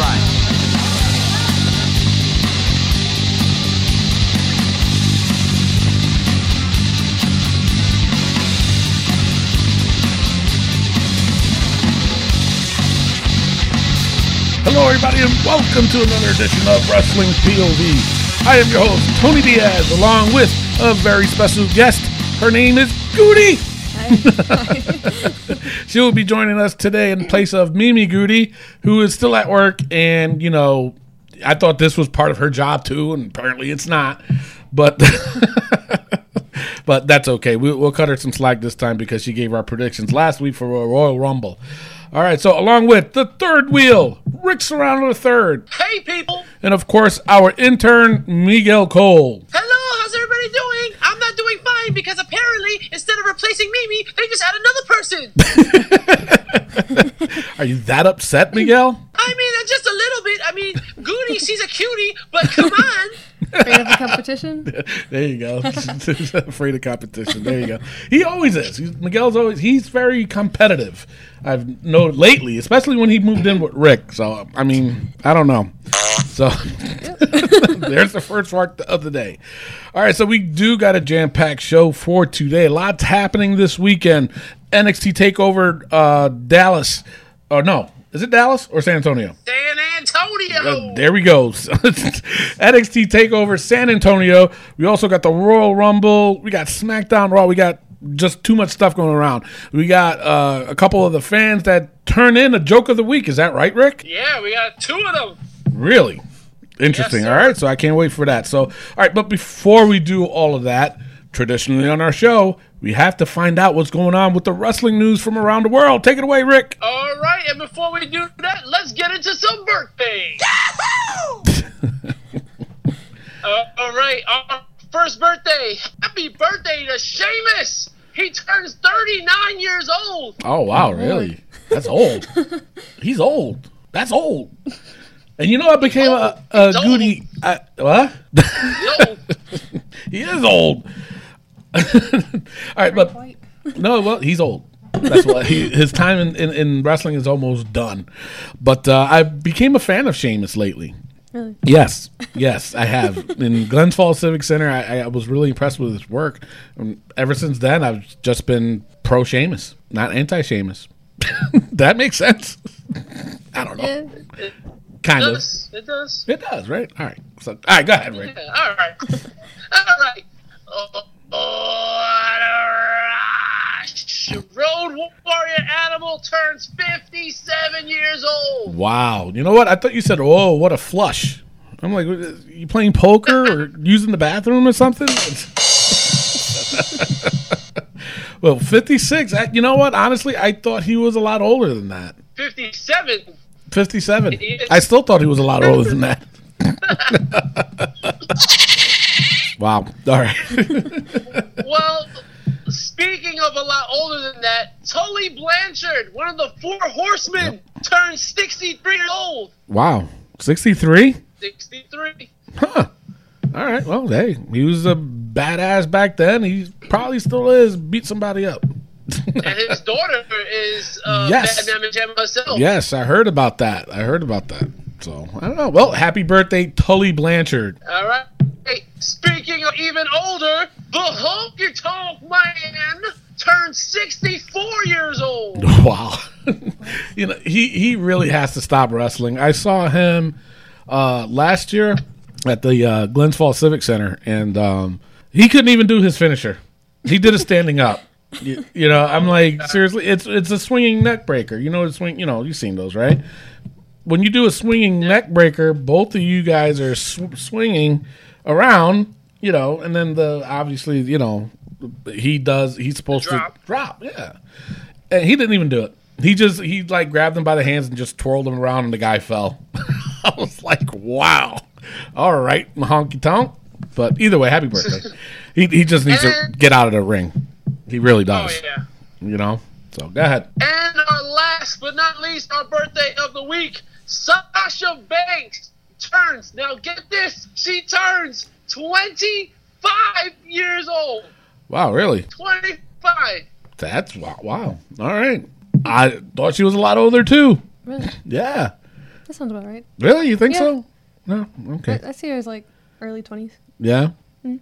line. Hello, everybody, and welcome to another edition of Wrestling POV. I am your host, Tony Diaz, along with a very special guest. Her name is Goody. she will be joining us today in place of Mimi Goody, who is still at work. And, you know, I thought this was part of her job too, and apparently it's not. But. But that's okay. We, we'll cut her some slack this time because she gave our predictions last week for a Royal Rumble. All right, so along with the third wheel, Rick Serrano the third, Hey people! and of course our intern Miguel Cole. Hello, how's everybody doing? I'm not doing fine because apparently instead of replacing Mimi, they just add another person. Are you that upset, Miguel? I mean, just a little bit. I mean, Goody, she's a cutie, but come on. Afraid of the competition? There you go. Afraid of competition. There you go. He always is. He's, Miguel's always he's very competitive. I've known lately, especially when he moved in with Rick. So I mean, I don't know. So there's the first part of the day. All right, so we do got a jam packed show for today. Lots happening this weekend. NXT Takeover uh, Dallas. Oh no, is it Dallas or San Antonio? San Antonio. Uh, there we go. NXT Takeover San Antonio. We also got the Royal Rumble. We got SmackDown Raw. We got just too much stuff going around. We got uh, a couple of the fans that turn in a joke of the week. Is that right, Rick? yeah, we got two of them. Really interesting. Yes, all right, so I can't wait for that. So, all right, but before we do all of that, traditionally on our show, we have to find out what's going on with the wrestling news from around the world. Take it away, Rick. All right, and before we do that, let's get into some birthdays. uh, all right, our first birthday. Happy birthday to Sheamus. He turns 39 years old. Oh wow, really? That's old. He's old. That's old. And you know, I became a, a goody. I, what? He's old. he is old. All right, but no, well, he's old. That's what he, his time in, in, in wrestling is almost done. But uh, I became a fan of Sheamus lately. Really? Yes, yes, I have. In Glens Falls Civic Center, I, I was really impressed with his work. And ever since then, I've just been pro Sheamus, not anti Sheamus. that makes sense. I don't know. Yeah. kind It of. does. It does. It does, right? All right. So, all right, go ahead, Rick. Yeah, all right. all right. Oh, oh, Road Warrior Animal turns 57 years old. Wow. You know what? I thought you said, "Oh, what a flush." I'm like, "What- you playing poker or using the bathroom or something? well, 56. I, you know what? Honestly, I thought he was a lot older than that. 57. 57. I still thought he was a lot older than that. wow. All right. Well, speaking of a lot older than that, Tully Blanchard, one of the four horsemen, turns 63 years old. wow. 63? 63. Huh. All right. Well, hey, he was a badass back then. He probably still is. Beat somebody up. And his daughter is uh, Yes. Bad Damage Gem herself. Yes, I heard about that. I heard about that. So I don't know. Well, happy birthday, Tully Blanchard. All right. Hey, speaking of even older, the Honky Tonk Man turned 64 years old. Wow. you know, he he really has to stop wrestling. I saw him uh, last year at the uh, Glens Falls Civic Center, and um, he couldn't even do his finisher. He did a standing up. You, you know, I'm like seriously. It's it's a swinging neck breaker. You know, swing. You know, you've seen those, right? When you do a swinging neck breaker, both of you guys are sw- swinging around. You know, and then the obviously, you know, he does. He's supposed drop. to drop. Yeah, and he didn't even do it. He just he like grabbed him by the hands and just twirled him around, and the guy fell. I was like, wow. All right, honky tonk. But either way, happy birthday. he he just needs to get out of the ring. He really Oh, does. yeah. You know. So go ahead. And our last but not least, our birthday of the week, Sasha Banks turns. Now get this, she turns 25 years old. Wow, really? 25. That's wow. Wow. All right. I thought she was a lot older too. Really? Yeah. That sounds about right. Really? You think Yeah. so? No. Okay. I, I see her as like early 20s. Yeah. Mm-hmm.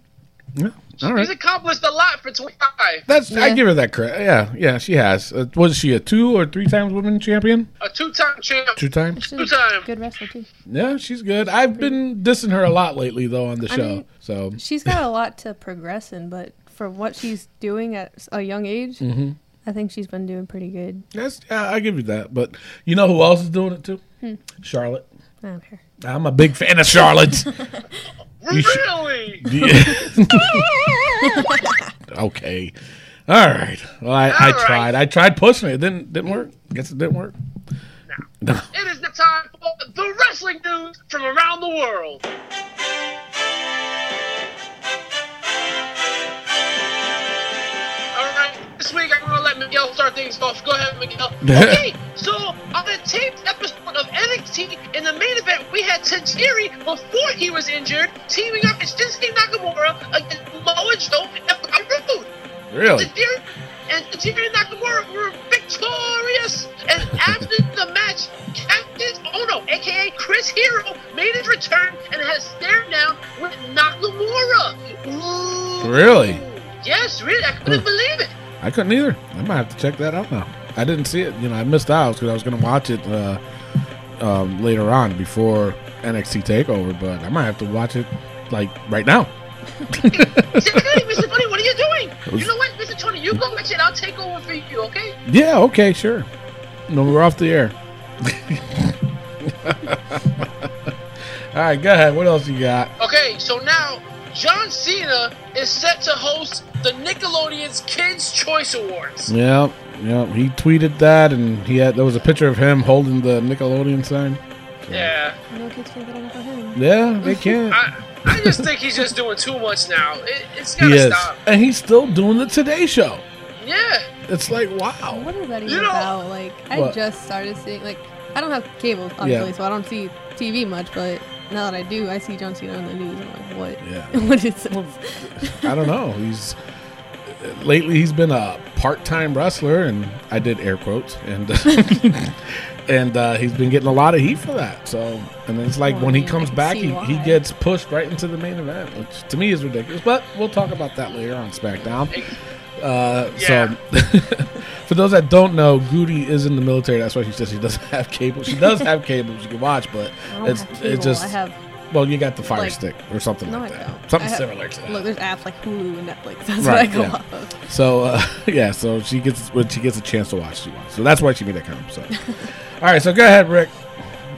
Yeah. All right. He's accomplished a lot for 25. That's I give her that credit. Yeah, yeah, she has. Uh, was she a two or three times women champion? A two-time champ. Two times. Two a time. good wrestler, too. Yeah, she's good. I've been dissing her a lot lately though on the I show. mean- so She's got a lot to progress in, but for what she's doing at s- a young age, Mm-hmm. I think she's been doing pretty good. yes, yeah, I give you that. But you know who else is doing it too? Hmm. Charlotte. I don't care. I'm a big fan of Charlotte. You should- Really? okay. All right. Well, I, I All right. tried. I tried pushing it. It didn't didn't work. Guess it didn't work. No. It is the time for the wrestling news from around the world. This week I'm gonna let Miguel start things off. Go ahead, Miguel. Okay, so on the taped episode of NXT, in the main event, we had Tajiri before he was injured, teaming up with Shinsuke Nakamura against Moa Joe and Bobby Roode. Really? Tajiri and Tajiri and Nakamura were victorious. And after the match, Kassius Ohno, aka Chris Hero, made his return and has stared down with Nakamura. Ooh. Really? Yes, really. I couldn't believe it. I couldn't either. I might have to check that out now. I didn't see it. You know, I missed out because I was going to watch it uh, um, later on before NXT Takeover, but I might have to watch it like right now. Say, hey, Mr. What are you doing? You know what, Mr. Tony, you go watch it. I'll take over for you, okay? Yeah. Okay. Sure. No, we're off the air. All right. Go ahead. What else you got? Okay, so now John Cena is set to host the Nickelodeon's Kids' Choice Awards. Yeah. Yeah. He tweeted that, and he had there was a picture of him holding the Nickelodeon sign. Yeah. No kids can get enough of him. Yeah, they can't. I, I just think he's just doing too much now. It, it's he gotta is, stop. and he's still doing the Today Show. Yeah. It's like wow. What is that even You know- about? Like, I What? just started seeing, like, I don't have cable, obviously, so I don't see TV much, but now that I do, I see John Cena on the news. I'm like, what? Yeah. what is this? I don't know. He's lately he's been a part-time wrestler, and I did air quotes, and and uh, he's been getting a lot of heat for that. So, and it's like Well, when he mean, I comes back, he, he gets pushed right into the main event, which to me is ridiculous. But we'll talk about that later on SmackDown. Uh, Yeah. So, for those that don't know, Goody is in the military. That's why she says she doesn't have cable. She does have cable she can watch, but it's have it's just I have. well, you got the Fire like- Stick or something No, like I that, don't. something have- similar to that. Look, there's apps like Hulu and Netflix. That's Right, what I go yeah. off of. So uh, yeah, so she gets when she gets a chance to watch, she watches. So that's why she made that comment. So, all right, so go ahead, Rick.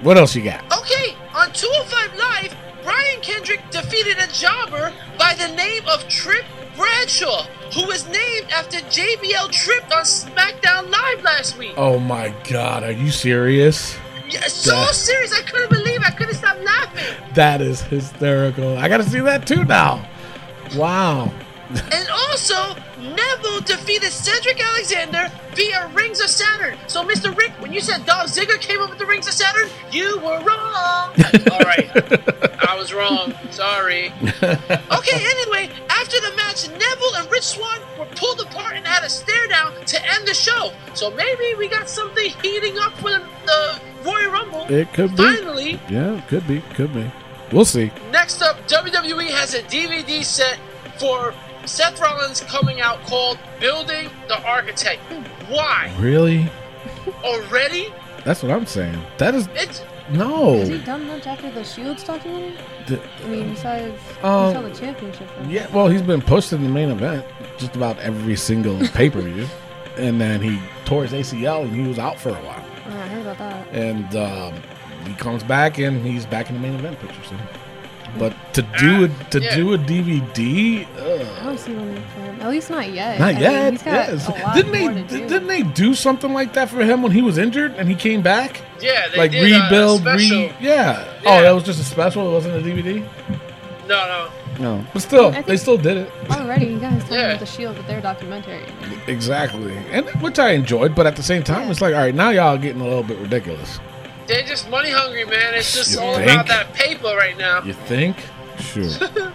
What else you got? Okay, on 205 Live, Brian Kendrick defeated a jobber by the name of Trip Bradshaw, who was named after JBL tripped on SmackDown Live last week. Oh my God, are you serious? Yeah, so that- serious, I couldn't believe I couldn't stop laughing. That is hysterical. I got to see that too now. Wow. And also, Neville defeated Cedric Alexander via Rings of Saturn. So, Mr. Rick, when you said Dolph Ziggler came up with the Rings of Saturn, you were wrong. All right, I was wrong. Sorry. Okay, anyway, after the match, Neville and Rich Swann were pulled apart and had a stare down to end the show. So maybe we got something heating up for the, the Royal Rumble. It could be. Finally, Yeah, it could be. Could be. We'll see. Next up, WWE has a DVD set for Seth Rollins coming out called Building the Architect. Why? Really? Already? That's what I'm saying. That is It's no. Has he done much after the Shields documentary? The- I mean, besides Um, he the championship. for him. Yeah, well, he's been pushed in the main event just about every single pay per view, and then he tore his ACL and he was out for a while. Oh, I heard about that. and um, he comes back and he's back in the main event picture. So. But to do a to yeah. do a DVD, I don't see one for him. At least not yet. not I mean, yet. he's got yes. a lot Didn't more they to do. didn't they do something like that for him when he was injured and he came back? yeah, they like did, uh, a rebuild, special. re yeah. Yeah. Oh, that was just a special. It wasn't a DVD. No, no. No, but still, I think- they still did it Already, you guys talking Yeah. about the Shield with their documentary. exactly, and which I enjoyed. But at the same time, Yeah. it's like, all right, now y'all getting a little bit ridiculous. They're just money hungry, man. It's just You all think? about that paper right now. You think? Sure.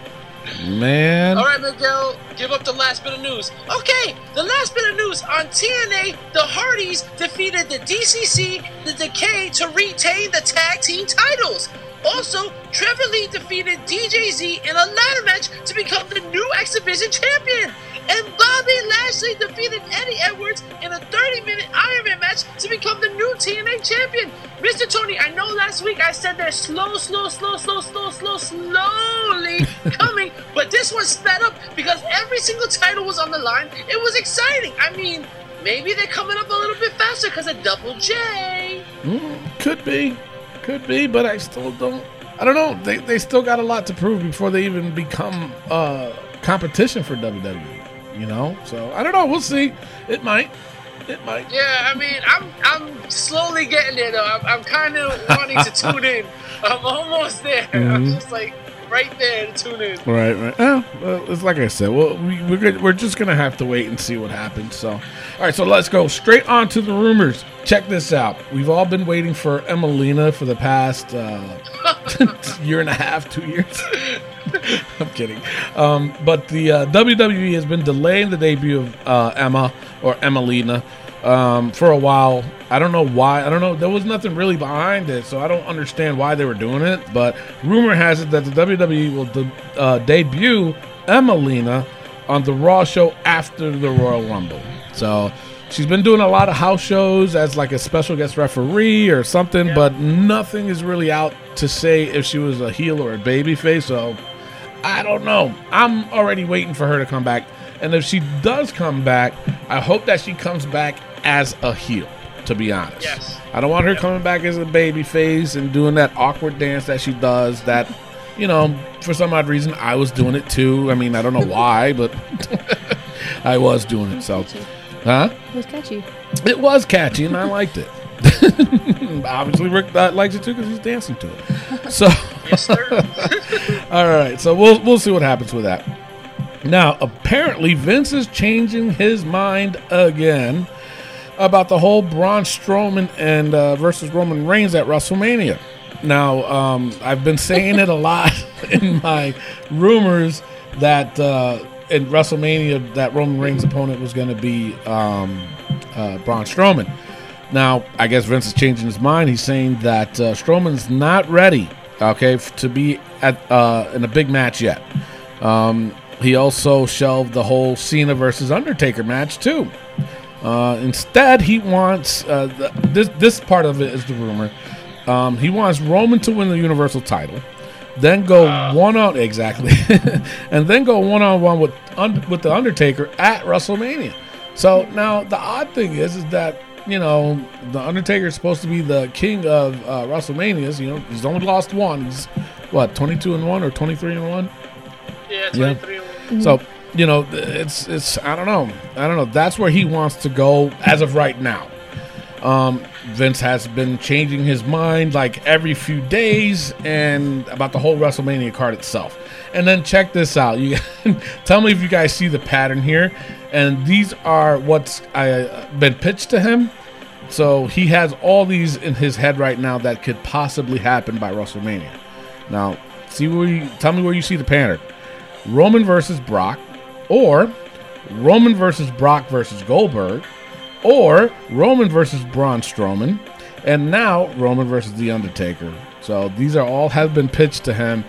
Man. All right, Miguel, give up the last bit of news. Okay, the last bit of news on TNA, the Hardys defeated the DCC, the Decay to retain the tag team titles. Also, Trevor Lee defeated DJZ in a ladder match to become the new X Division champion. And Bobby Lashley defeated Eddie Edwards in a 30 minute Ironman match to become the new TNA champion. Mr. Tony, I know last week I said they're slow, slow, slow, slow, slow, slow, slowly coming, but this one sped up because every single title was on the line. It was exciting. I mean, maybe they're coming up a little bit faster because of Double J. Mm, could be. Could be, but I still don't. I don't know. They, they still got a lot to prove before they even become uh, competition for WWE. You know, so I don't know. We'll see. It might. It might. Yeah, I mean, I'm I'm slowly getting there though. I'm, I'm kind of wanting to tune in. I'm almost there. I'm Mhm. just like right there to tune in. Right, right. Oh, well, it's like I said. Well, we, we're good. we're just gonna have to wait and see what happens. So, all right. So let's go straight on to the rumors. Check this out. We've all been waiting for Emmalina for the past uh, year and a half, two years. I'm kidding. Um, but the uh, WWE has been delaying the debut of uh, Emma or Emmalina um, for a while. I don't know why. I don't know. There was nothing really behind it, so I don't understand why they were doing it. But rumor has it that the WWE will de- uh, debut Emmalina on the Raw show after the Royal Rumble. So she's been doing a lot of house shows as like a special guest referee or something, but nothing is really out to say if she was a heel or a babyface. So I don't know. I'm already waiting for her to come back. And if she does come back, I hope that she comes back as a heel, to be honest. Yes. I don't want her coming back as a baby face and doing that awkward dance that she does that, you know, for some odd reason I was doing it too. I mean, I don't know why, but I was doing it. So, huh? It was catchy. It was catchy and I liked it. Obviously, Rick uh, likes it too because he's dancing to it. So, Yes, sir. all right, so we'll we'll see what happens with that. Now, apparently, Vince is changing his mind again about the whole Braun Strowman and uh, versus Roman Reigns at WrestleMania. Now, um, I've been saying it a lot in my rumors that uh, in WrestleMania that Roman Reigns' opponent was going to be um, uh, Braun Strowman. Now, I guess Vince is changing his mind. He's saying that uh, Strowman's not ready, okay, f- to be at uh, in a big match yet. Um, he also shelved the whole Cena versus Undertaker match too. Uh, instead, he wants uh, th- this. This part of it is the rumor. Um, he wants Roman to win the Universal title, then go one on exactly, and then go one on one with un- with the Undertaker at WrestleMania. So now the odd thing is, is that you know the Undertaker is supposed to be the king of uh, WrestleManias. You know he's only lost one. He's what twenty two and one or twenty three and one. Yeah, Yeah. 23. So you know, it's it's I don't know, I don't know. That's where he wants to go as of right now. Um, Vince has been changing his mind like every few days and about the whole WrestleMania card itself. And then check this out. You tell me if you guys see the pattern here. And these are what's I, been pitched to him. So he has all these in his head right now that could possibly happen by WrestleMania. Now, see where you tell me where you see the pattern. Roman versus Brock, or Roman versus Brock versus Goldberg, or Roman versus Braun Strowman, and now Roman versus The Undertaker. So these are all have been pitched to him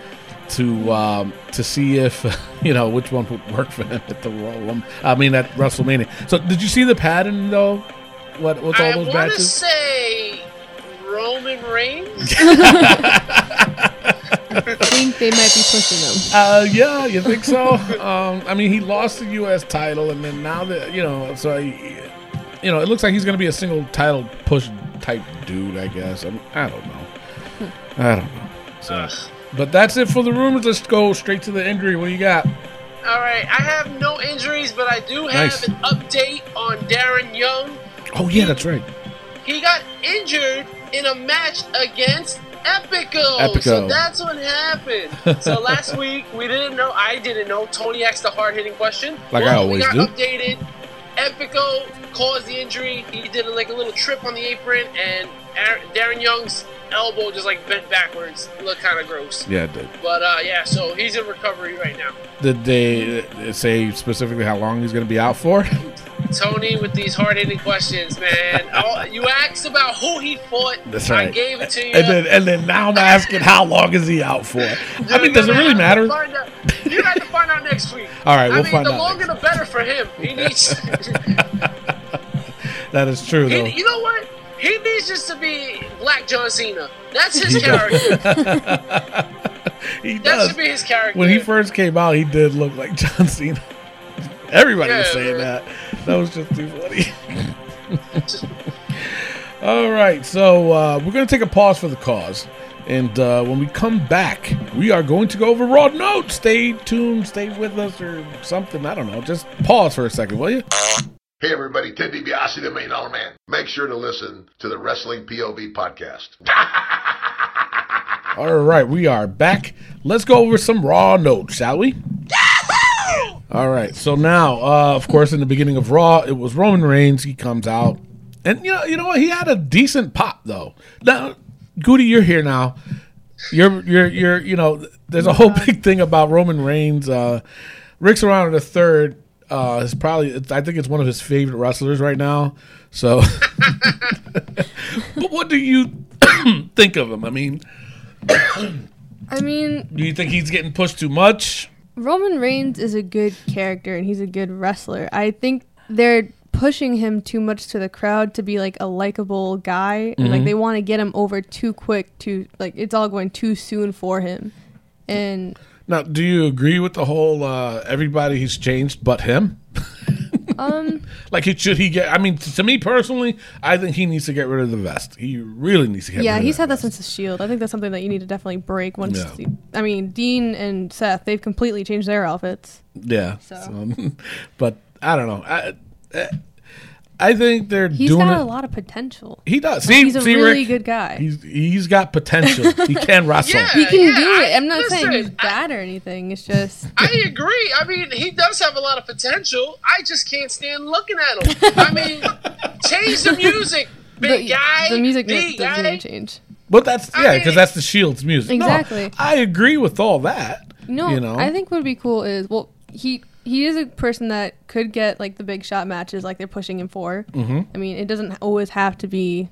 to um, to see if you know which one would work for him at the Royal I mean at WrestleMania. So did you see the pattern though? What with all I those want to matches? say Roman Reigns. I think they might be pushing them. Uh, yeah, you think so? um, I mean, he lost the U.S. title, and then now that you know, so he, you know, it looks like he's going to be a single title push type dude. I guess. I, mean, I don't know. I don't know. So, Ugh. but that's it for the rumors. Let's go straight to the injury. What do you got? All right, I have no injuries, but I do have Nice. an update on Darren Young. Oh yeah, that's right. He got injured in a match against Epico. Epico. So that's what happened. so last week we didn't know. I didn't know. Tony asked the hard hitting question. Like I always we do. Updated. Epico caused the injury. He did like a little trip on the apron, and Darren Young's elbow just like bent backwards. It looked kind of gross. Yeah, it did. But uh, yeah, so he's in recovery right now. Did they say specifically how long he's going to be out for? Tony with these hard hitting questions, man. Oh, you asked about who he fought. That's right. I gave it to you. and then and then now I'm asking how long is he out for? I mean, does it really matter? You have to find out next week. All right, I we'll mean, find the out longer next the better for him. He needs. That is true though. he, you know what? He needs just to be Black John Cena. That's his character. He That does. should be his character. When he first came out, he did look like John Cena. Everybody was saying that. That was just too funny. All right, so uh, we're going to take a pause for the cause. And uh, when we come back, we are going to go over Raw Note. Stay tuned, stay with us, or something. I don't know. Just pause for a second, will you? Hey everybody, Ted DiBiase, the Million Dollar Man. Make sure to listen to the Wrestling POV podcast. All right, we are back. Let's go over some Raw Notes, shall we? All right, so now, uh, of course, in the beginning of Raw, it was Roman Reigns. He comes out, and you know, you know what? He had a decent pop though. Now, Goody, you're here now. You're, you're, you're. You know, there's a whole big thing about Roman Reigns. Uh, Rick Serrano the third uh, is probably. It's, I think it's one of his favorite wrestlers right now. So, but what do you think of him? I mean, I mean, do you think he's getting pushed too much? Roman Reigns is a good character and he's a good wrestler. I think they're pushing him too much to the crowd to be like a likable guy and like they want to get him over too quick to like it's all going too soon for him. And Now, do you agree with the whole uh, everybody he's changed but him? um Like, should he get? I mean, to me personally, I think he needs to get rid of the vest. He really needs to get. yeah, rid of he's that had that vest. sense of shield. I think that's something that you need to definitely break once Yeah. I mean, Dean and Seth, they've completely changed their outfits. Yeah. So. so- but I don't know. I, I think they're He's doing got it. a lot of potential. He does. See, he's a see, really Rick? good guy. He's he's got potential. he can wrestle. Yeah. he can yeah, do it. I- I'm not saying he's listen, I- bad or anything. It's just I agree. I mean, he does have a lot of potential. I just can't stand looking at him. I mean, change the music, big the, guy. the music big doesn't guy. to change. But that's yeah, because that's the Shield's music. No, Exactly. I agree with all that. No, you know, I think what would be cool is well, he he is a person that could get like the big shot matches like they're pushing him for. Mm-hmm. I mean, it doesn't always have to be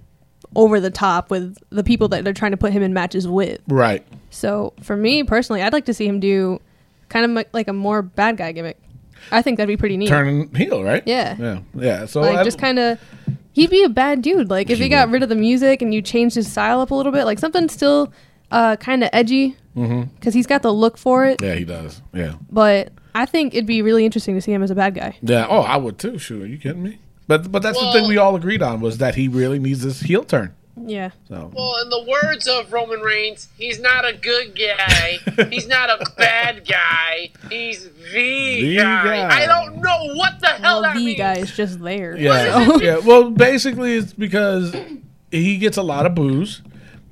over the top with the people that they're trying to put him in matches with. right. So for me personally, I'd like to see him do kind of like- like a more bad guy gimmick. I think that'd be pretty neat. Turning heel, right? Yeah. yeah, yeah. So like I- just kind of he'd be a bad dude like if He got rid of the music and you changed his style up a little bit like something still uh kind of edgy because he's got the look for it yeah, he does. Yeah, but i think it'd be really interesting to see him as a bad guy yeah. Oh, I would too. Sure, are you kidding me? But but that's the thing we all agreed on was that he really needs this heel turn. yeah So Well, in the words of Roman Reigns, he's not a good guy. he's not a bad guy. He's the, The guy. guy. I don't know what the hell well that the means. guy is just there yeah, so- yeah. Well, basically, it's because he gets a lot of boos,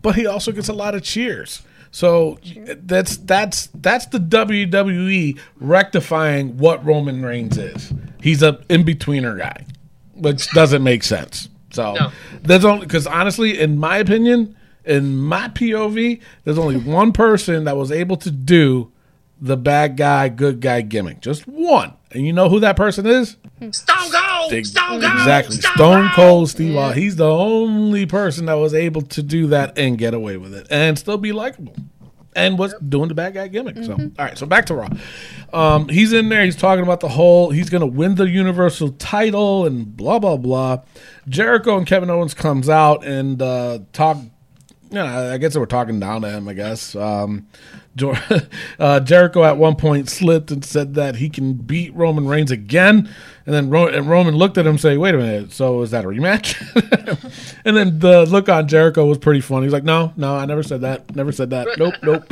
but he also gets a lot of cheers. So that's that's that's the WWE rectifying what Roman Reigns is. He's a in betweener guy, which doesn't make sense. So No. there's only because honestly, in my opinion, in my POV, there's only one person that was able to do the bad guy, good guy gimmick. Just one, and you know who that person is? Stone Cold. Ex- Stone Cold. Exactly. Stone, Stone Cold Steve Yeah. Austin. He's the only person that was able to do that and get away with it and still be likable. And was doing the bad guy gimmick. So, all right. So back to Raw. Um, he's in there. He's talking about the whole. He's going to win the Universal title and blah blah blah. Jericho and Kevin Owens comes out and uh, talk. You know, I guess they were talking down to him. I guess um, uh, Jericho at one point slipped and said that he can beat Roman Reigns again, and then Ro- and Roman looked at him and say, "Wait a minute, so is that a rematch?" and then the look on Jericho was pretty funny. He's like, "No, no, I never said that. Never said that. Nope, nope."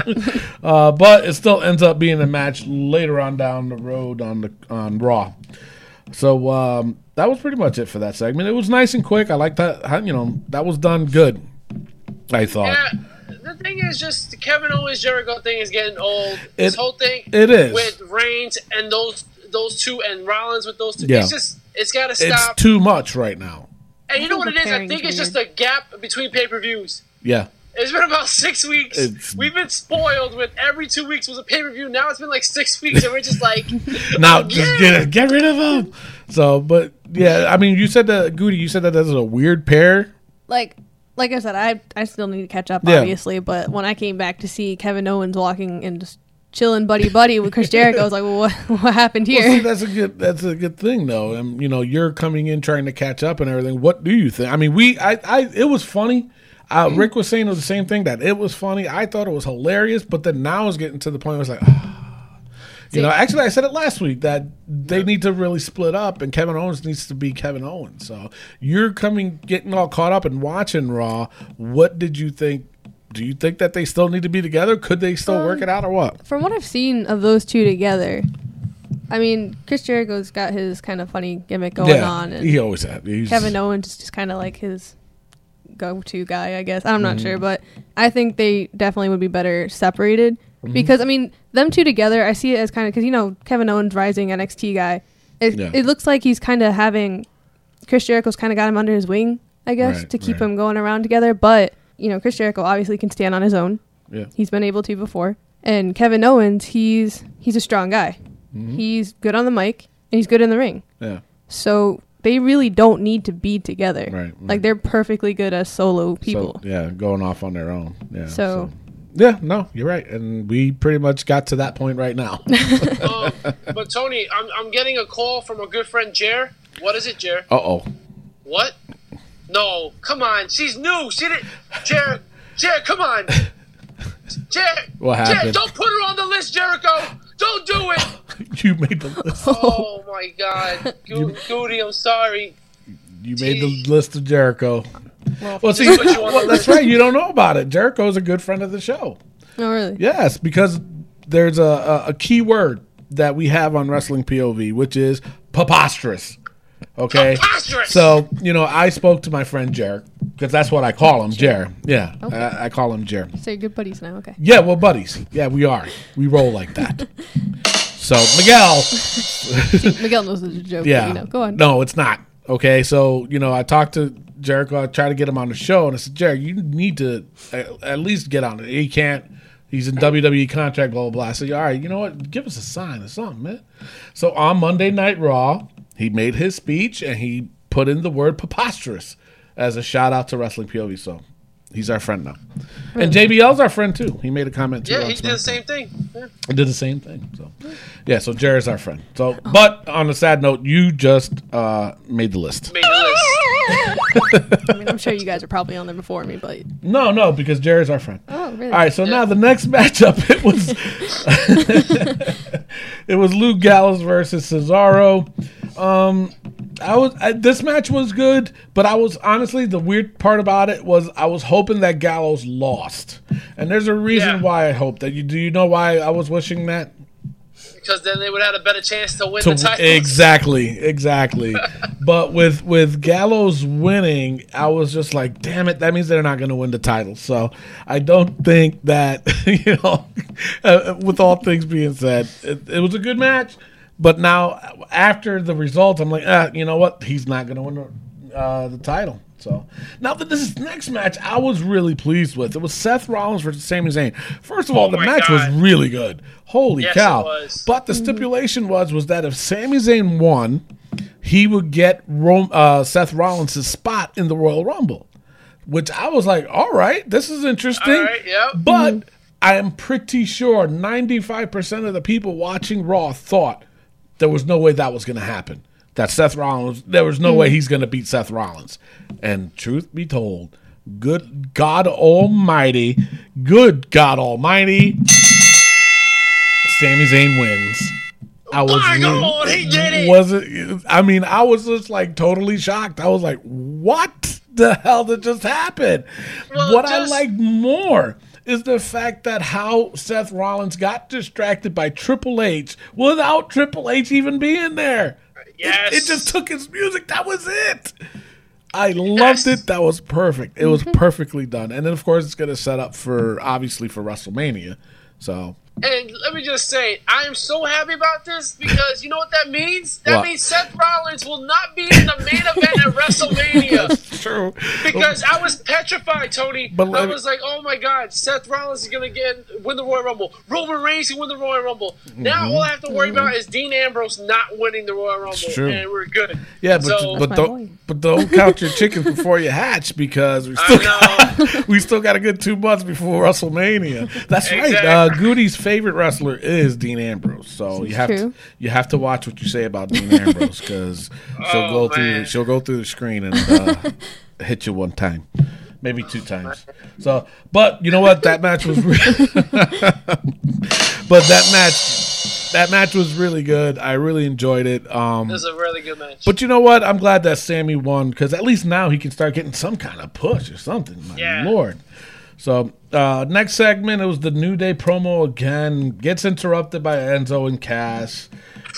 uh, but it still ends up being a match later on down the road on the on Raw. So um, that was pretty much it for that segment. It was nice and quick. I like that. You know, that was done good. I thought. Yeah, the thing is just the Kevin Owens Jericho thing is getting old. this It- whole thing it is. with Reigns and those those two and Rollins with those two. Yeah. It's just it's got to It's stop. too much right now. and you know what it is? I think it's just weird. a gap between pay per views. Yeah. It's been about six weeks. It's- We've been spoiled with every two weeks was a pay per view. Now it's been like six weeks, and we're just like, Now oh, just yeah. get get rid of them. So, but yeah, I mean, you said that Goody. You said that that's a weird pair. like like I said, I I still need to catch up, Yeah. obviously. But when I came back to see Kevin Owens walking and just chilling buddy buddy with Chris Jericho, I was like, well, what what happened Well, see, here? that's a good that's a good thing though. And you know, you're coming in trying to catch up and everything. What do you think? I mean, we I, I it was funny. Uh, Rick was saying the same thing that it was funny. I thought it was hilarious, but then now it's getting to the point where it's like, you know, actually, I said it last week that they need to really split up, and Kevin Owens needs to be Kevin Owens. So you're coming, getting all caught up and watching Raw. What did you think? Do you think that they still need to be together? Could they still work it out, or what? From what I've seen of those two together, I mean, Chris Jericho's got his kind of funny gimmick going on, and he always had. He's, Kevin Owens is just kind of like his go-to guy, I guess. I'm not Mm-hmm. sure, but I think they definitely would be better separated Mm-hmm. because I mean, them two together, I see it as kind of because you know Kevin Owens rising NXT guy. It, Yeah. it looks like he's kind of having Chris Jericho's kind of got him under his wing, I guess, Right, to keep right. him going around together. But you know, Chris Jericho obviously can stand on his own. Yeah. He's been able to before. And Kevin Owens, he's he's a strong guy. Mm-hmm. He's good on the mic and he's good in the ring. Yeah. So they really don't need to be together. Right, right. Like they're perfectly good as solo people. So, yeah, going off on their own. Yeah. So- yeah, no, you're right, and we pretty much got to that point right now. um, but Tony, I'm, I'm getting a call from a good friend, Jer. What is it, Jer? uh oh. What? No, come on. She's new. She didn't. Jer, Jer, come on. Jer, What Jer, happened? don't put her on the list, Jericho. Don't do it. You made the list. Oh my God, Go- Goody, I'm sorry. You made the list of Jericho. Well, Well, see, put you on well, that's right. You don't know about it. Jericho's a good friend of the show. oh really? Yes, because there's a, a, a key word that we have on Wrestling POV, which is preposterous. Okay. Preposterous! So, you know, I spoke to my friend Jer, because that's what I call him, Jer. Yeah, I, I call him Jer. So you're good buddies now, okay. Yeah, well, buddies. Yeah, we are. We roll like that. So, Miguel. Miguel knows it's a joke. Yeah. But, you know, go on. No, it's not. Okay, so you know, I talked to Jericho. I tried to get him on the show, and I said, Jericho, you need to at, at least get on it. He can't. He's in WWE contract, blah blah blah. I said, all right, you know what? Give us a sign or something, man. So on Monday Night Raw, he made his speech and he put in the word preposterous as a shout out to Wrestling POV. So he's our friend now, and JBL's our friend too. He made a comment too. Yeah, he did the same thing. Yeah. I did the same thing. So, yeah. So Jared's our friend. So, but on a sad note, you just uh, made the list. Made the list. I mean, I'm sure you guys are probably on there before me, but No, no, because Jared's our friend. oh really? All right. So now the next matchup it was it was Luke Gallows versus Cesaro. Um, I was I, this match was good, but I was honestly the weird part about it was I was hoping that Gallows lost, and there's a reason Yeah. why I hope that. You do you know why I was wishing that? Because then they would have had a better chance to win to the title. exactly, exactly. but with with Gallows winning, I was just like, damn it, that means they're not going to win the title. So I don't think that you know. Uh, with all things being said, it, it was a good match. But now after the result, I'm like, ah, you know what? He's not going to win the, uh, the title. So now that this next match, I was really pleased with. It was Seth Rollins versus Sami Zayn. First of all, Oh the match was really good. Holy Yes, cow! it was. But the stipulation was was that if Sami Zayn won, he would get Ro- uh, Seth Rollins' spot in the Royal Rumble. Which I was like, all right, this is interesting. Right, yep. But I am pretty sure 95% of the people watching Raw thought there was no way that was going to happen. That Seth Rollins, there was no way mm. he's going to beat Seth Rollins. And truth be told, good God Almighty, good God Almighty, Sami Zayn wins. I oh was My God, he did it! Was it? I mean, I was just like totally shocked. I was like, "What the hell did just happen?" Well, what I like more is the fact that how Seth Rollins got distracted by Triple H without Triple H even being there. It- Yes. it, just took his music. That was it. I loved Yes. it. That was perfect. It was mm-hmm. perfectly done. And then, of course, it's going to set up for obviously for WrestleMania. So And let me just say, I am so happy about this because you know what that means? That What? means Seth Rollins will not be in the main event at WrestleMania. True. Because I was petrified, Tony. But I was like, "Oh my God, Seth Rollins is gonna get win the Royal Rumble. Roman Reigns can win the Royal Rumble. Now all I have to worry about is Dean Ambrose not winning the Royal Rumble, true. and we're good." Yeah, but So- but don't but don't count your chickens before you hatch because we still got, we still got a good two months before WrestleMania. That's right. Exactly. Uh, Goody's favorite wrestler is Dean Ambrose, so you have true. to you have to watch what you say about Dean Ambrose because she'll Oh, go through she'll go through the screen and uh, hit you one time, maybe two times. So, but you know what? That match was. Re- but that match, that match was really good. I really enjoyed it. Um, It was a really good match. but you know what? I'm glad that Sami won because at least now he can start getting some kind of push or something. My Yeah. lord. So uh, next segment, it was the New Day promo again. Gets interrupted by Enzo and Cass.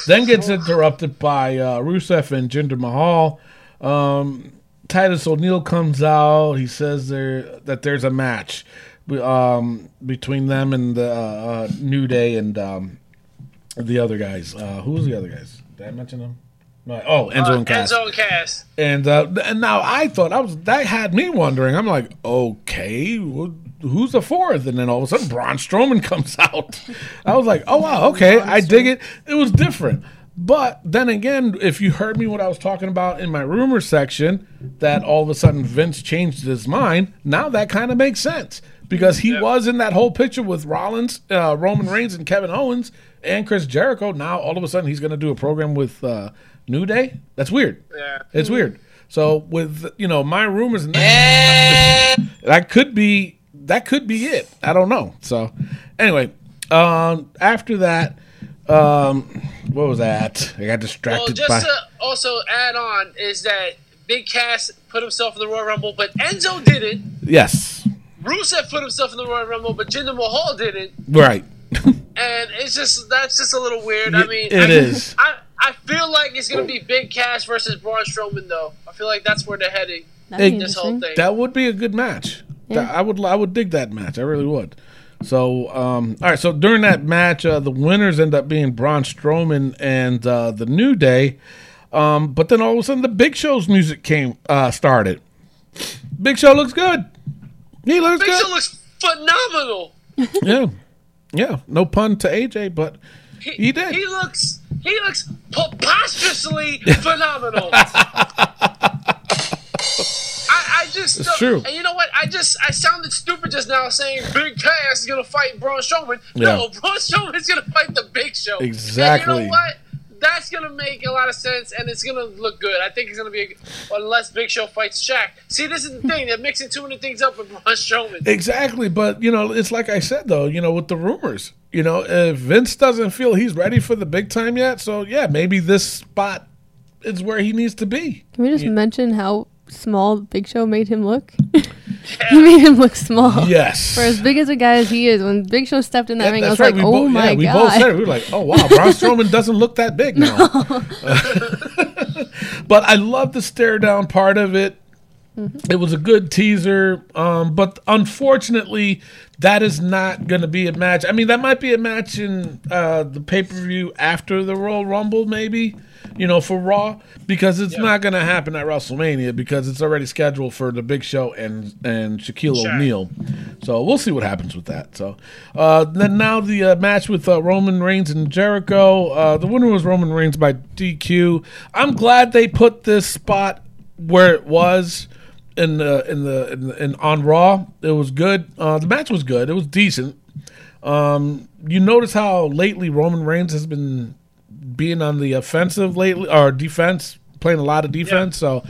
Then gets interrupted by uh, Rusev and Jinder Mahal. Um, Titus O'Neil comes out. He says there that there's a match um, between them and the uh, uh, New Day and um, the other guys. Uh, the other guys? Did I mention them? No, oh, Enzo Uh, and Cass. Enzo and uh, and now I thought I was that had me wondering. I'm like, okay, wh- who's the fourth? And then all of a sudden, Braun Strowman comes out. I was like, oh wow, okay, I dig it. It was different. But then again, if you heard me what I was talking about in my rumor section, that all of a sudden Vince changed his mind. Now that kind of makes sense because he was in that whole picture with Rollins, uh, Roman Reigns, and Kevin Owens and Chris Jericho. Now all of a sudden he's going to do a program with uh, New Day. That's weird. Yeah. It's weird. So with you know my rumors and that, that could be that could be it. I don't know. So anyway, um, after that, um, what was that? I got distracted. Well, just by. to also add on is that Big Cass put himself in the Royal Rumble, but Enzo didn't. yes, Rusev put himself in the Royal Rumble, but Jinder Mahal didn't. right. And it's just that's just a little weird. I mean, it I, is. I I feel like it's gonna be Big Cass versus Braun Strowman, though. I feel like that's where they're heading. That'd be This whole thing. That would be a good match. Yeah. That- I would I would dig that match. I really would. So um, all right. So during that match, uh, the winners end up being Braun Strowman and uh, the New Day. Um, but then all of a sudden, the Big Show's music came uh, started. Big Show looks good. He looks Big good. Show looks phenomenal. yeah, yeah. No pun to AJ, but he did. He looks he looks preposterously phenomenal. I, I just It's true. And you know what? I just I sounded stupid just now saying Big Cass is gonna fight Braun Strowman. No, Yeah. Braun Strowman is gonna fight the Big Show. And Exactly. you know what? That's gonna make a lot of sense, and it's gonna look good. I think it's gonna be a, unless Big Show fights Shaq. See, this is the thing. They're mixing too many things up with Braun Strowman. Exactly, but you know, it's like I said though, you know, with the rumors, you know, if Vince doesn't feel he's ready for the big time yet, so yeah, maybe this spot is where he needs to be. Can we just mention how small Big Show made him look? he made him look small. Yes. For as big as a guy as he is, when Big Show stepped in that Yeah, ring, I was right. like, we "Oh both, my yeah, we god!" both said it. We were like, "Oh wow, Braun Strowman doesn't look that big now." but I love the stare down part of it. It was a good teaser, um, but unfortunately, that is not going to be a match. I mean, that might be a match in uh, the pay per view after the Royal Rumble, maybe. You know, for Raw, because it's not going to happen at WrestleMania because it's already scheduled for the Big Show and and Shaquille Sure. O'Neal. So we'll see what happens with that. So uh, then now the uh, match with uh, Roman Reigns and Jericho. Uh, the winner was Roman Reigns by DQ. I'm glad they put this spot where it was in the in the in, in on Raw. It was good. Uh, the match was good. It was decent. Um, you notice how lately Roman Reigns has been being on the offensive lately or defense, playing a lot of defense. So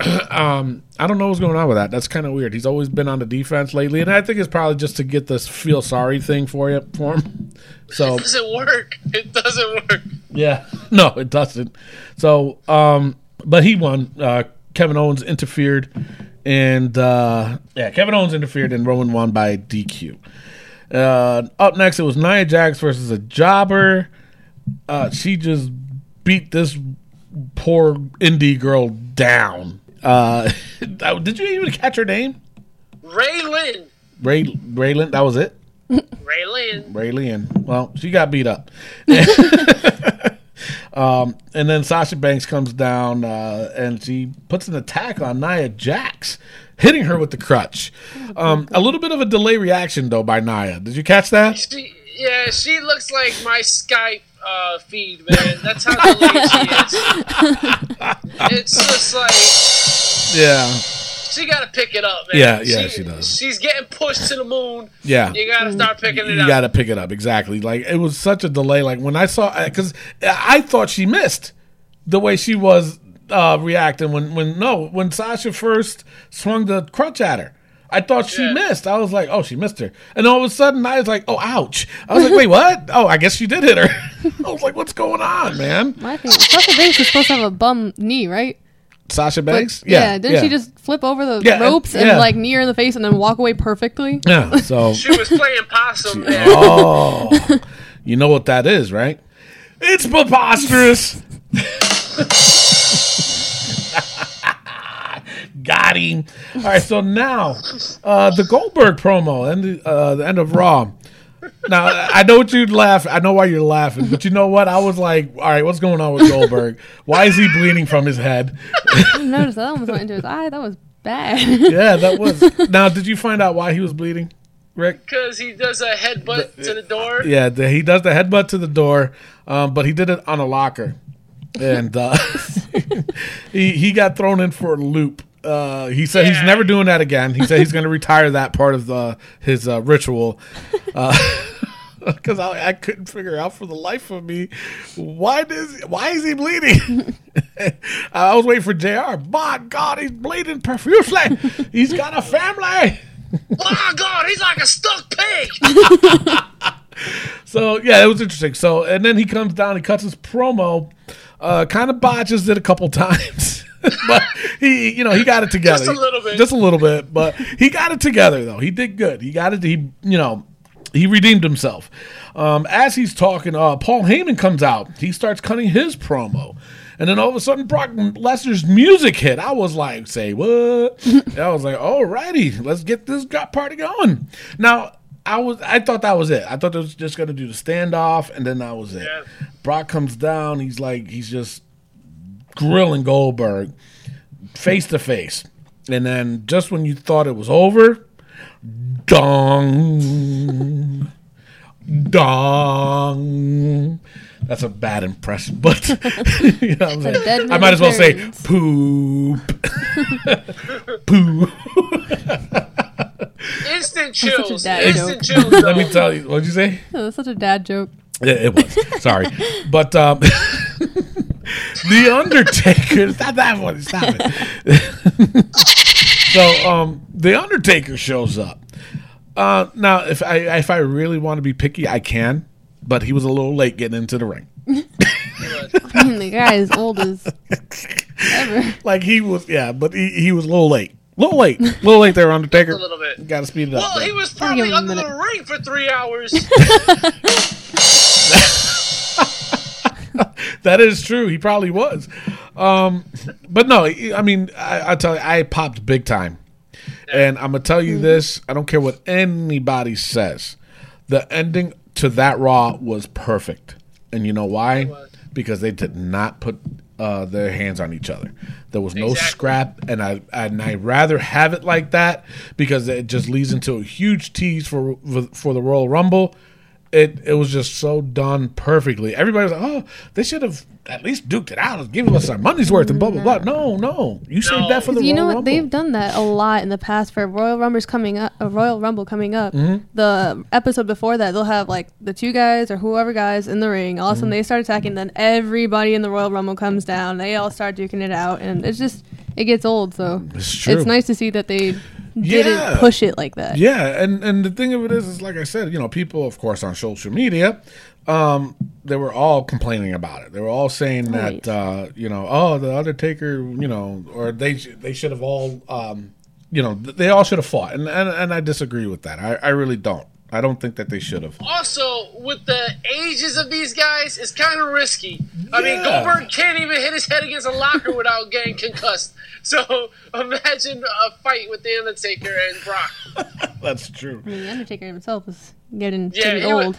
um, I don't know what's going on with that. That's kind of weird. He's always been on the defense lately, and I think it's probably just to get this feel sorry thing for you for him. So It doesn't work. It doesn't work. yeah, no, it doesn't. So, um, but he won. Uh, Kevin Owens interfered, and uh, yeah, Kevin Owens interfered, and Roman won by DQ. Uh, up next, it was Nia Jax versus a jobber. Uh, she just beat this poor indie girl down. Uh, did you even catch her name? Ray Lynn. Ray Raylan. That was it. Ray Lynn. Ray Lynn. Well, she got beat up. um, and then Sasha Banks comes down uh, and she puts an attack on Nia Jax, hitting her with the crutch. Um, a little bit of a delay reaction though by Nia. Did you catch that? She, yeah, she looks like my Skype uh, feed, man. That's how delayed she is. It's just like Yeah. She got to pick it up, man. Yeah, yeah, she does. She's getting pushed to the moon. Yeah. You got to start picking it you up. You got to pick it up exactly. Like it was such a delay. Like when I saw, because I thought she missed the way she was uh, reacting when when no when Sasha first swung the crutch at her. I thought she Yeah. missed. I was like, oh, she missed her. And all of a sudden, I was like, oh, ouch. I was like, wait, what? Oh, I guess she did hit her. I was like, what's going on, man? My thing, Sasha Banks is supposed to have a bum knee, right? Sasha But- Banks? yeah, Didn't she just flip over the Yeah, ropes and yeah. like knee her in the face and then walk away perfectly? Yeah, so. She was playing possum, man. Oh, you know what that is, right? It's preposterous. Got him. All right, so now uh, the Goldberg promo and the, uh, the end of Raw. Now I know what you'd laugh. I know why you're laughing, but you know what? I was like, all right, what's going on with Goldberg? Why is he bleeding from his head? I didn't notice that almost went into his eye. That was bad. Yeah, that was. Now, did you find out why he was bleeding, Rick? Because he does a headbutt to the door. Yeah, the, he does the headbutt to the door, um, but he did it on a locker, and uh, he he got thrown in for a loop. Uh, he said he's never doing that again. He said he's going to retire that part of the his uh, ritual. Because I, I couldn't figure out for the life of me why does why is he bleeding? I was waiting for Jr. My God, he's bleeding profusely. He's got a family. My God, he's like a stuck pig. So yeah, it was interesting. So and then he comes down, he cuts his promo, uh, kind of botches it a couple times, but he, you know, he got it together. Just a little bit. just a little bit, but he got it together though. He did good. He got it. He, you know, he redeemed himself. Um, as he's talking, uh, Paul Heyman comes out. He starts cutting his promo. And then all of a sudden, Brock Lesnar's music hit. I was like, "Say what?" I was like, "Alrighty, let's get this party going." Now, I was, I thought that was it. I thought they was just gonna do the standoff, and then that was it. Yeah. Brock comes down. He's like, he's just grilling Goldberg face to face, and then just when you thought it was over, dong, dong. That's a bad impression, but you know what I'm saying? I might as well say returns. poop, poop. Instant such a chills. dad Instant joke. chills. Let me tell you. What'd you say? That's such a dad joke. It, it was. Sorry, but um, the Undertaker. Stop that one. Stop it. so um, the Undertaker shows up. Uh, now, if I if I really want to be picky, I can. But he was a little late getting into the ring. I mean, the guy is old as ever. Like he was, yeah, but he, he was a little late. A little late. A little late there, Undertaker. A little bit. Got to speed it up. Well, there. he was probably him under the ring for three hours. that is true. He probably was. Um, but no, I mean, I, I tell you, I popped big time. And I'm gonna tell you this: I don't care what anybody says. The ending to that Raw was perfect, and you know why? Because they did not put uh, their hands on each other. There was no Exactly. scrap, and I and I rather have it like that because it just leads into a huge tease for for the Royal Rumble. It it was just so done perfectly. Everybody was like, "Oh, they should have at least duked it out, give us our money's worth," and blah blah blah. No, no, you saved that for the you Royal know what? Rumble. They've done that a lot in the past for Royal Rumbles coming up. A Royal Rumble coming up. Mm-hmm. The episode before that, they'll have like the two guys or whoever guys in the ring. All of a Mm-hmm. sudden, they start attacking. Then everybody in the Royal Rumble comes down. They all start duking it out, and it's just it gets old. So It's true. it's nice to see that they Yeah. didn't push it like that. Yeah, and and the thing of it is, is like I said, you know, people, of course, on social media, um, they were all complaining about it. They were all saying Right. that, uh, you know, oh, the Undertaker, you know, or they they should have all, um, you know, they all should have fought, and and, and I disagree with that. I, I really don't. I don't think that they should have. Also, with the ages of these guys, it's kind of risky. I mean, Yeah. Goldberg can't even hit his head against a locker without getting concussed. So imagine a fight with The Undertaker and Brock. That's true. I mean, the Undertaker himself is getting Yeah, pretty he would- old.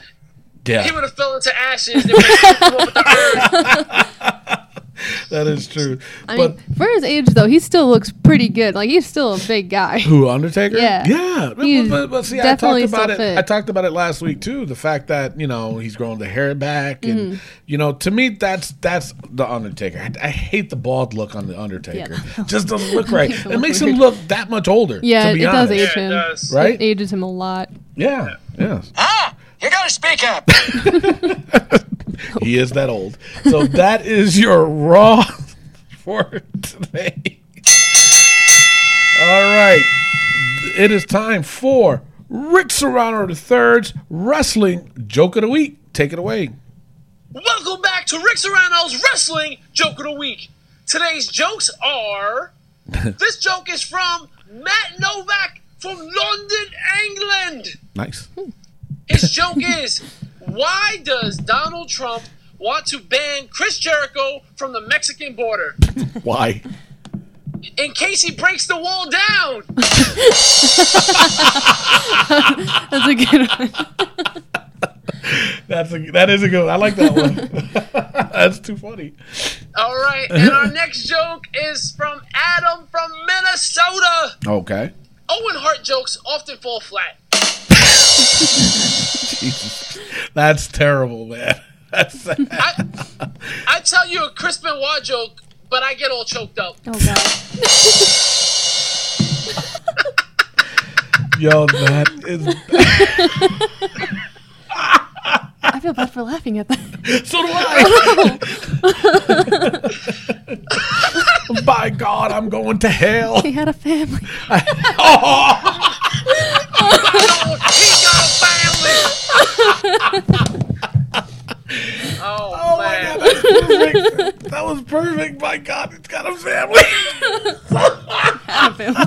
He Yeah, would have fell into ashes. They would have him up with the urn. that is true. I but mean, for his age though, he still looks pretty good. Like he's still a big guy. Who Undertaker? Yeah. yeah. But, He's but, but see, definitely I talked about it. fit. I talked about it last week too. The fact that you know he's growing the hair back, and Mm-hmm. you know, to me, that's that's the Undertaker. I, I hate the bald look on the Undertaker. Yeah. Just doesn't look right. Makes it look makes weird. him look that much older. Yeah, to be it does honest. age Yeah, it him. does. Right? It ages him a lot. Yeah. Yes. Ah, you gotta speak up. He is that old. So that is your raw for today. All right. It is time for Rick Serrano III's Wrestling Joke of the Week. Take it away. Welcome back to Rick Serrano's Wrestling Joke of the Week. Today's jokes are. this joke is from Matt Novak from London, England. Nice. Hmm. His joke is why does Donald Trump want to ban Chris Jericho from the Mexican border? Why? In case he breaks the wall down. That's a good one. That's a that is a good one. I like that one. That's too funny. All right, and our next joke is from Adam from Minnesota. Okay. Owen Hart jokes often fall flat. Jesus. That's terrible, man. That's. I, I tell you a Chris Benoit joke, but I get all choked up. Oh god. Yo, that is I feel bad for laughing at that. So do I. By God, I'm going to hell. He had a family. Oh, he got a family. oh, Oh my man. God, that's perfect. That was perfect. My God, it's got a family.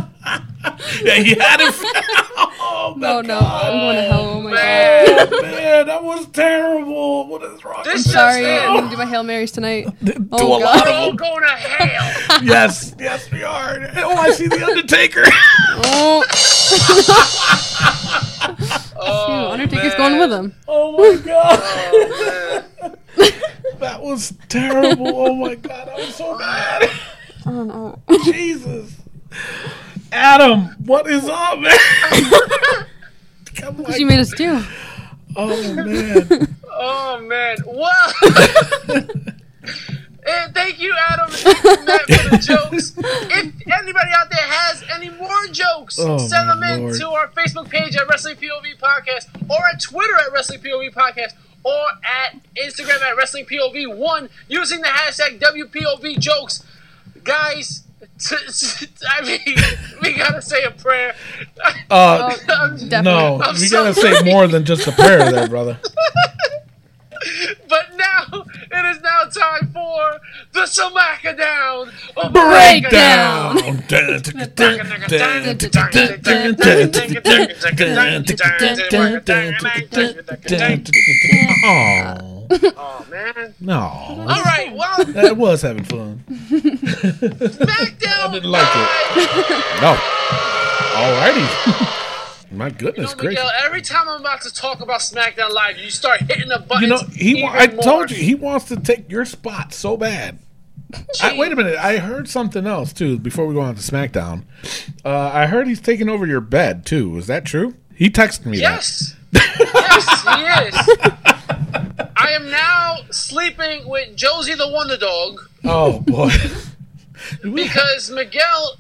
Had a family. yeah, he had a family. Oh my Oh no, God. I'm going to hell. Oh my god. Man, Oh, man, that was terrible. What is wrong? this with just Sorry, I'm gonna do my hail marys tonight. Do Oh, a God. We're all of them. going to hell. Yes, yes, we are. Oh, I see the Undertaker. Oh, Oh, Undertaker's man. going with him. oh my God. Oh. That was terrible. Oh my God, I was so mad. Oh no. Jesus. Adam, what is up, man? Come on. She made us too. Oh man. Oh man. Well And thank you, Adam and thank you, Matt, for the jokes. If anybody out there has any more jokes, Oh, send them in Lord. to our Facebook page at Wrestling POV Podcast or at Twitter at Wrestling POV Podcast or at Instagram at Wrestling POV 1 using the hashtag WPOV jokes. Guys, t- t- I mean, we gotta say a prayer. Uh, I'm- no, I'm we gotta sorry. say more than just a prayer there, brother. But now it is now time for the Smackdown of Breakdown. Oh Oh man! no, All right, well, that was having fun. SmackDown. I didn't like it. No, alrighty. My You goodness know, gracious. Miguel, every time I'm about to talk about SmackDown Live, you start hitting the buttons. You know, he. I told you he wants to take your spot so bad. I, wait a minute. I heard something else too before we go on to SmackDown. Uh, I heard he's taking over your bed too. Is that true? He texted me Yes. yes, he is. I am now sleeping with Josie the Wonder Dog. Oh boy. Do we have- because Miguel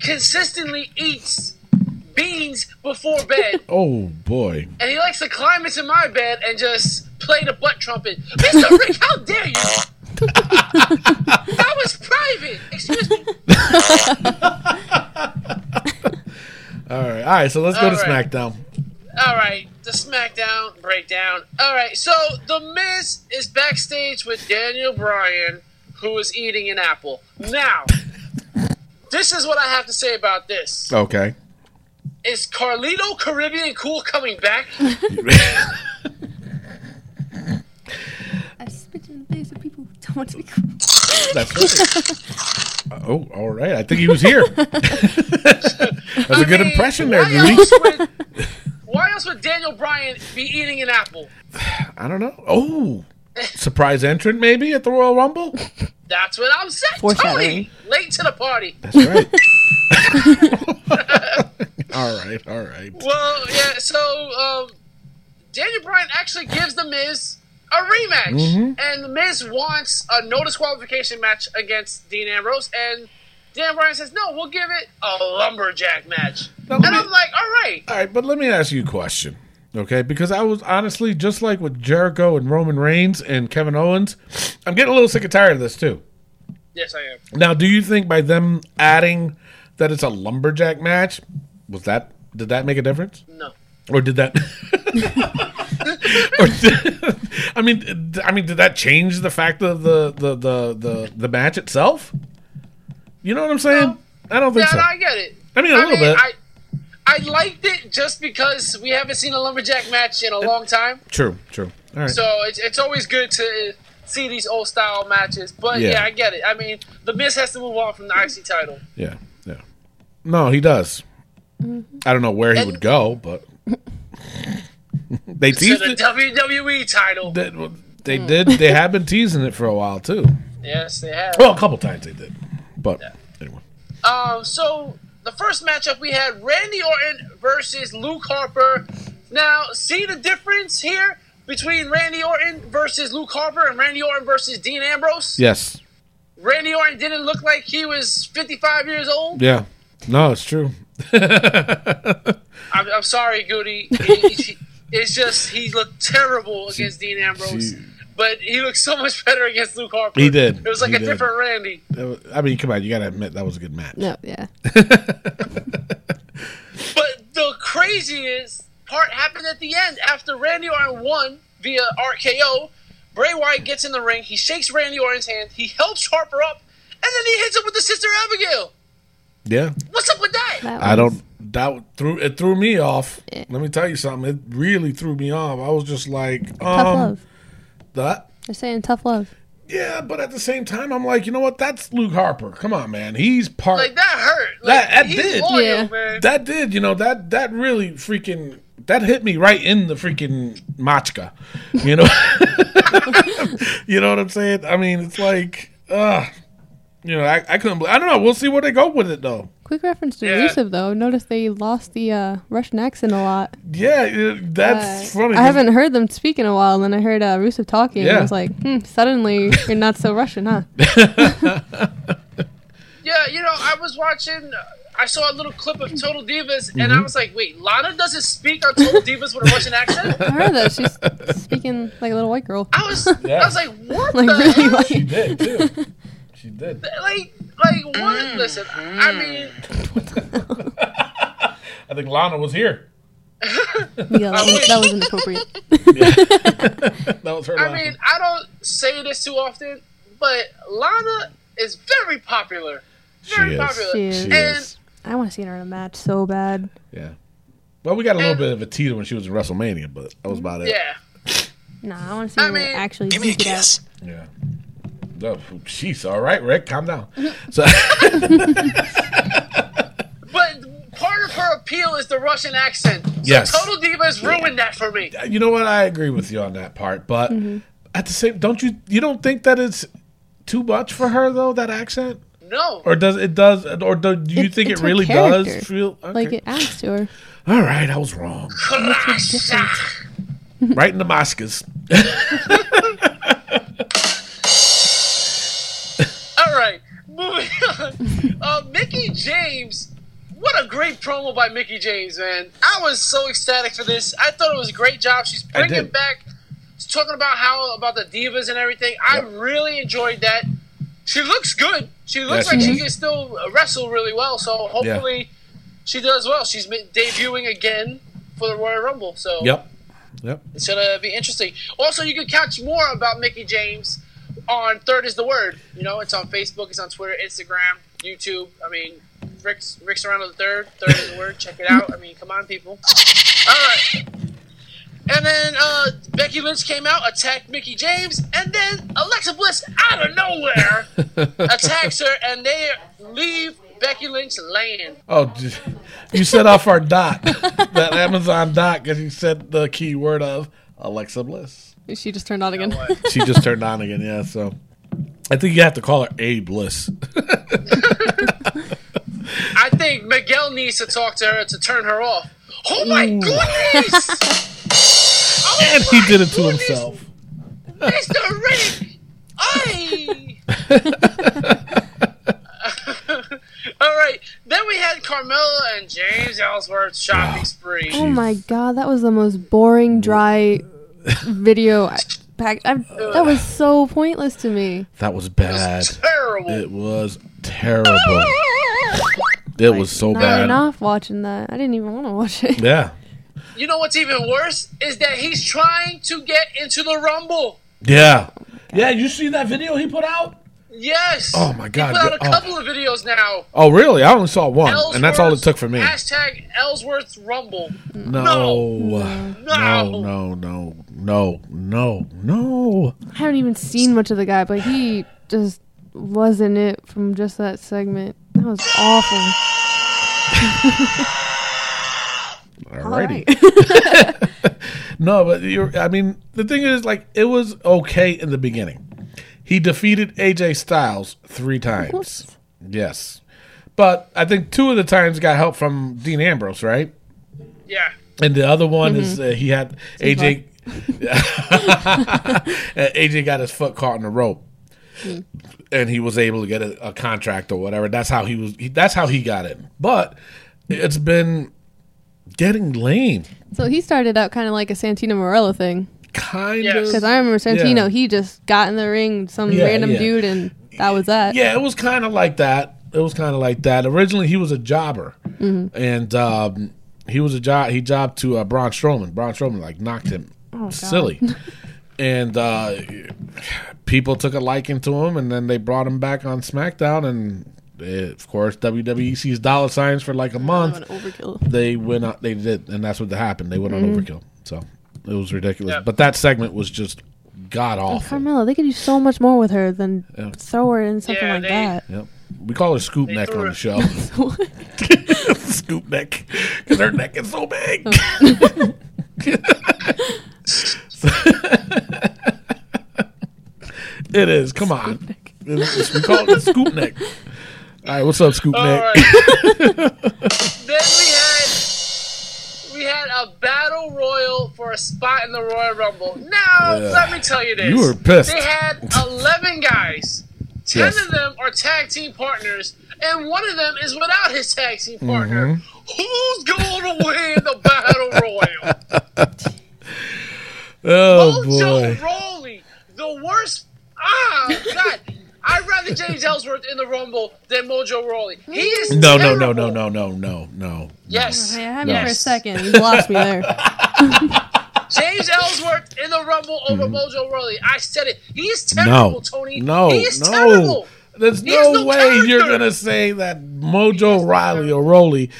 consistently eats beans before bed. oh boy. and he likes to climb into my bed and just play the butt trumpet. Mr. Rick, how dare you? that was private. Excuse me. All right. All right. So let's go to right. SmackDown. All right, the SmackDown breakdown. All right, so The Miz is backstage with Daniel Bryan, who is eating an apple. Now, this is what I have to say about this. Okay. is Carlito Caribbean Cool coming back? I spit in the face of people who don't want to be cool. That's right. oh, all right. I think he was here. That's a good mean, impression there, why Goody. else, would, why else would Daniel Bryan be eating an apple? I don't know. Oh, surprise entrant maybe at the Royal Rumble. That's what I'm saying. Foreshadowing. Tony, late to the party. That's right. all right, all right. Well, yeah. So um, Daniel Bryan actually gives the Miz a rematch, Mm-hmm. and the Miz wants a no disqualification match against Dean Ambrose, and Dan Bryan says, "No, we'll give it a lumberjack match." Now, and me- I'm like, "All right." All right, but let me ask you a question, okay? Because I was honestly just like with Jericho and Roman Reigns and Kevin Owens, I'm getting a little sick and tired of this too. Yes, I am. Now, do you think by them adding that it's a lumberjack match, was that did that make a difference, No. or did that? or did, I mean, I mean, did that change the fact of the the the the, the match itself? You know what I'm saying? No. I don't think Yeah, so. no, I get it. I mean, a little bit. I, I liked it just because we haven't seen a lumberjack match in a long time. True, true. All right. So it's, it's always good to see these old style matches. But Yeah. yeah. I get it. I mean, the Miz has to move on from the IC title. Yeah, yeah. No, he does. Mm-hmm. I don't know where he And- would go, but they teased the it. WWE title. They, they mm. did. They have been teasing it for a while too. Yes, they have. Well, a couple times they did, but anyway. Um, so the first matchup we had Randy Orton versus Luke Harper. Now, see the difference here between Randy Orton versus Luke Harper and Randy Orton versus Dean Ambrose? Yes. Randy Orton didn't look like he was 55 years old. Yeah. No, it's true. I'm, I'm sorry, Goody. He- he- it's just he looked terrible against Dean Ambrose, but he looked so much better against Luke Harper. He did. It was like He a did. different Randy. Was- I mean, come on, you gotta admit that was a good match. No, yeah. But the craziest part happened at the end after Randy Orton won via RKO. Bray Wyatt gets in the ring. He shakes Randy Orton's hand. He helps Harper up, and then he hits him with the Sister Abigail. Yeah. What's up with that? That I don't. That threw it threw me off. Yeah. Let me tell you something. It really threw me off. I was just like, um, Tough love. That. They're saying tough love. Yeah, but at the same time, I'm like, you know what? That's Luke Harper. Come on, man. He's part. Like that hurt. Like, That- that he's did. loyal, Yeah. man. that did, you know, that that really freaking that hit me right in the freaking machka. You know, you know what I'm saying? I mean, it's like, uh you know, I, I couldn't. believe I don't know. We'll see where they go with it, though. Quick reference to Yeah. Rusev though. Notice they lost the uh, Russian accent a lot. Yeah, uh, that's Uh, funny. I haven't heard them speak in a while, and then I heard uh, Rusev talking. and I was like, hmm, suddenly you're not so Russian, huh? Yeah, you know, I was watching. I saw a little clip of Total Divas, and Mm-hmm. I was like, "Wait, Lana doesn't speak on Total Divas with a Russian accent?" I heard that she's speaking like a little white girl. I was, Yeah. I was like, "What Like the really hell?" she did too. She did. Like, like what? Mm-hmm. Listen, I mean, I think Lana was here. Yeah, that, was, that was inappropriate. That was her. I laughing. mean, I don't say this too often, but Lana is very popular. Very She is. popular. She is. She and is. I want to see her in a match so bad. Yeah. Well, we got a little And- bit of a teaser when she was in WrestleMania, but that was about it. yeah, Nah, I want to see I her mean, actually Give me a duke it out. kiss. Yeah. Oh, jeez. All right, Rick, calm down. Mm-hmm. So, but part of her appeal is the Russian accent. So Yes. Total Divas ruined that for me. you know what? I agree with you on that part, but mm-hmm. at the same, don't you? You don't think that it's too much for her though? That accent, No, or does it does, or do, do you It- think it it's her really does feel okay. Like it adds to her. All right, I was wrong. right in the Moscas. moving on. Uh, Mickie James, what a great promo by Mickie James, man! I was so ecstatic for this. I thought it was a great job. She's bringing back, she's talking about how about the divas and everything. I really enjoyed that. She looks good. She looks Yeah, like she she can still wrestle really well. So hopefully, she does well. She's debuting again for the Royal Rumble. So Yep. Yep. it's gonna be interesting. Also, you can catch more about Mickie James on Third is the Word. You know, it's on Facebook, it's on Twitter, Instagram, YouTube. I mean, Rick's Rick's around on the third. Third is the word. Check it out. I mean, come on, people. All right. And then uh, Becky Lynch came out, attacked Mickie James, and then Alexa Bliss out of nowhere attacks her, and they leave Becky Lynch laying. Oh, you set off our dot, that Amazon dot, because you said the key word of Alexa Bliss. She just turned on again. She just turned on again, yeah. So I think you have to call her A Bliss. I think Miguel needs to talk to her to turn her off. Oh my goodness! Oh and he did it to goodness, himself. Mr. Rick! I. All right. Then we had Carmella and James Ellsworth shopping spree. Oh my god, that was the most boring, dry video. I, pack, I, that was so pointless to me. That was bad. Terrible. It was terrible. It was so bad. Not bad. enough watching that. I didn't even want to watch it. Yeah. You know what's even worse is that he's trying to get into the Rumble. Yeah. Oh yeah, you see that video he put out? Yes. Oh, my God. He put out a Oh. couple of videos now. Oh, really? I only saw one, and that's all it took for me. Hashtag Ellsworth's Rumble. No. No. No, no, no, no, no, no. No. I haven't even seen much of the guy, but he just wasn't it from just that segment. That was awful. Alrighty. Alright. No, but you're. I mean, the thing is, like, it was okay in the beginning. He defeated AJ Styles three times. Yes, but I think two of the times got help from Dean Ambrose, right? Yeah. And the other one is uh, he had AJ. AJ got his foot caught in the rope, and he was able to get a, a contract or whatever. That's how he was. He, that's how he got in. But it's been getting lame, so he started out kind of like a Santino Marella thing. kind Yes. of. Because I remember Santino, Yeah. he just got in the ring, some Yeah, random yeah. dude, and that was that. Yeah, it was kind of like that. It was kind of like that. Originally, he was a jobber, Mm-hmm. and um, he was a job. He jobbed to uh, Braun Strowman. Braun Strowman like knocked him Oh, silly, and uh, people took a liking to him. And then they brought him back on SmackDown, and uh, of course WWE sees dollar signs for like a month. was overkill. They went. On, they did, and that's what happened. They went on Mm-hmm. overkill. So it was ridiculous. Yeah. But that segment was just god And awful. Carmella, they could do so much more with her than Yeah. throw her in something Yeah, like they- that. Yep. We call her Scoop They Neck on the show. Scoop Neck. Because her neck is so big. it is. Come on. It's- we call it Scoop Neck. All right, what's up, Scoop All Neck? right. then we had we had a battle royal for a spot in the Royal Rumble. Now, Yeah. let me tell you this: You were pissed. They had eleven guys. Ten Yes. of them are tag team partners, and one of them is without his tag team partner. Mm-hmm. Who's going to win the battle royal? Oh, Mojo boy. Rawley, the worst. Ah, God. I'd rather James Ellsworth in the Rumble than Mojo Rawley. He is No, no, no, no, no, no, no, no. Yes. I had me for a second. You lost me there. James Ellsworth in the Rumble over Mojo Rawley. I said it. He's Mm-hmm. No. terrible, Tony. No, he is no. terrible. There's no, no way character. you're gonna say that Mojo Riley or Roley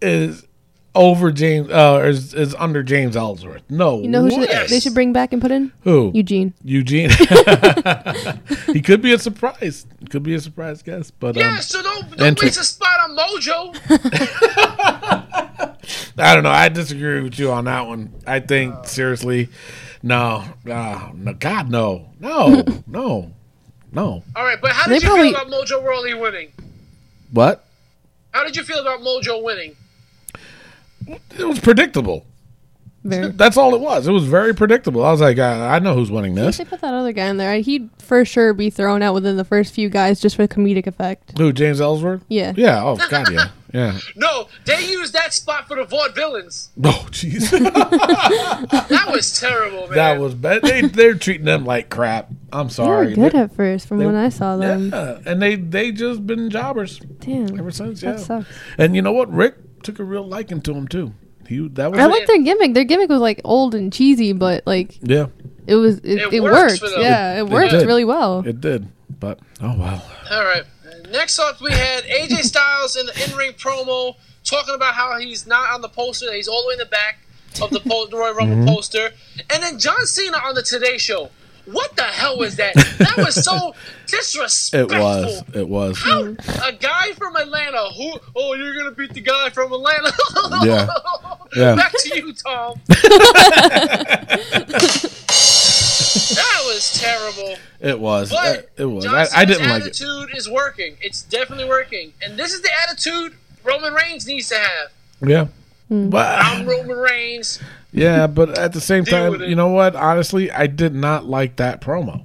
is over James uh, or is, is under James Ellsworth. No, You know who should, way. They should bring back and put in? Who? Eugene. Eugene. he could be a surprise. Could be a surprise guest, but um, Yeah, so don't, don't enter- waste a spot on Mojo. I don't know. I disagree with you on that one. I think seriously, no, uh, no, God, no, no, no, no. All right, but how They did you probably- feel about Mojo Rawley winning? What? How did you feel about Mojo winning? It was predictable. Very. That's all it was. It was very predictable. I was like, I, I know who's winning this. they put that other guy in there, he'd for sure be thrown out within the first few guys just for comedic effect. Who? James Ellsworth? Yeah. Yeah. Oh God, yeah, yeah. No, they used that spot for the vaudevillains. Oh jeez, That was terrible, man. that was bad. They they're treating them like crap. I'm sorry. They sorry. were good They're- at first from they- when I saw them. Yeah, and they they just been jobbers Damn. ever since. yeah. That sucks. and you know what? Rick took a real liking to him too. He that was I it. like their gimmick. Their gimmick was like old and cheesy, but like yeah, it was it, It it, worked. for them. Yeah, it, It worked did. really well. it did. But oh well. All right. Next up, we had AJ Styles in the in-ring promo talking about how he's not on the poster; that he's all the way in the back of the, po- the Royal Rumble Mm-hmm. poster. And then John Cena on the Today Show. What the hell was that? That was so disrespectful. It was. It was. How a guy from Atlanta who oh you're gonna beat the guy from Atlanta Yeah. Yeah. back to you Tom that was terrible It was. but uh, It was. John I, I didn't like it. attitude is working it's definitely working and this is the attitude Roman Reigns needs to have Yeah. Hmm. But, I'm Roman Reigns yeah, but at the same time, you know what? Honestly, I did not like that promo.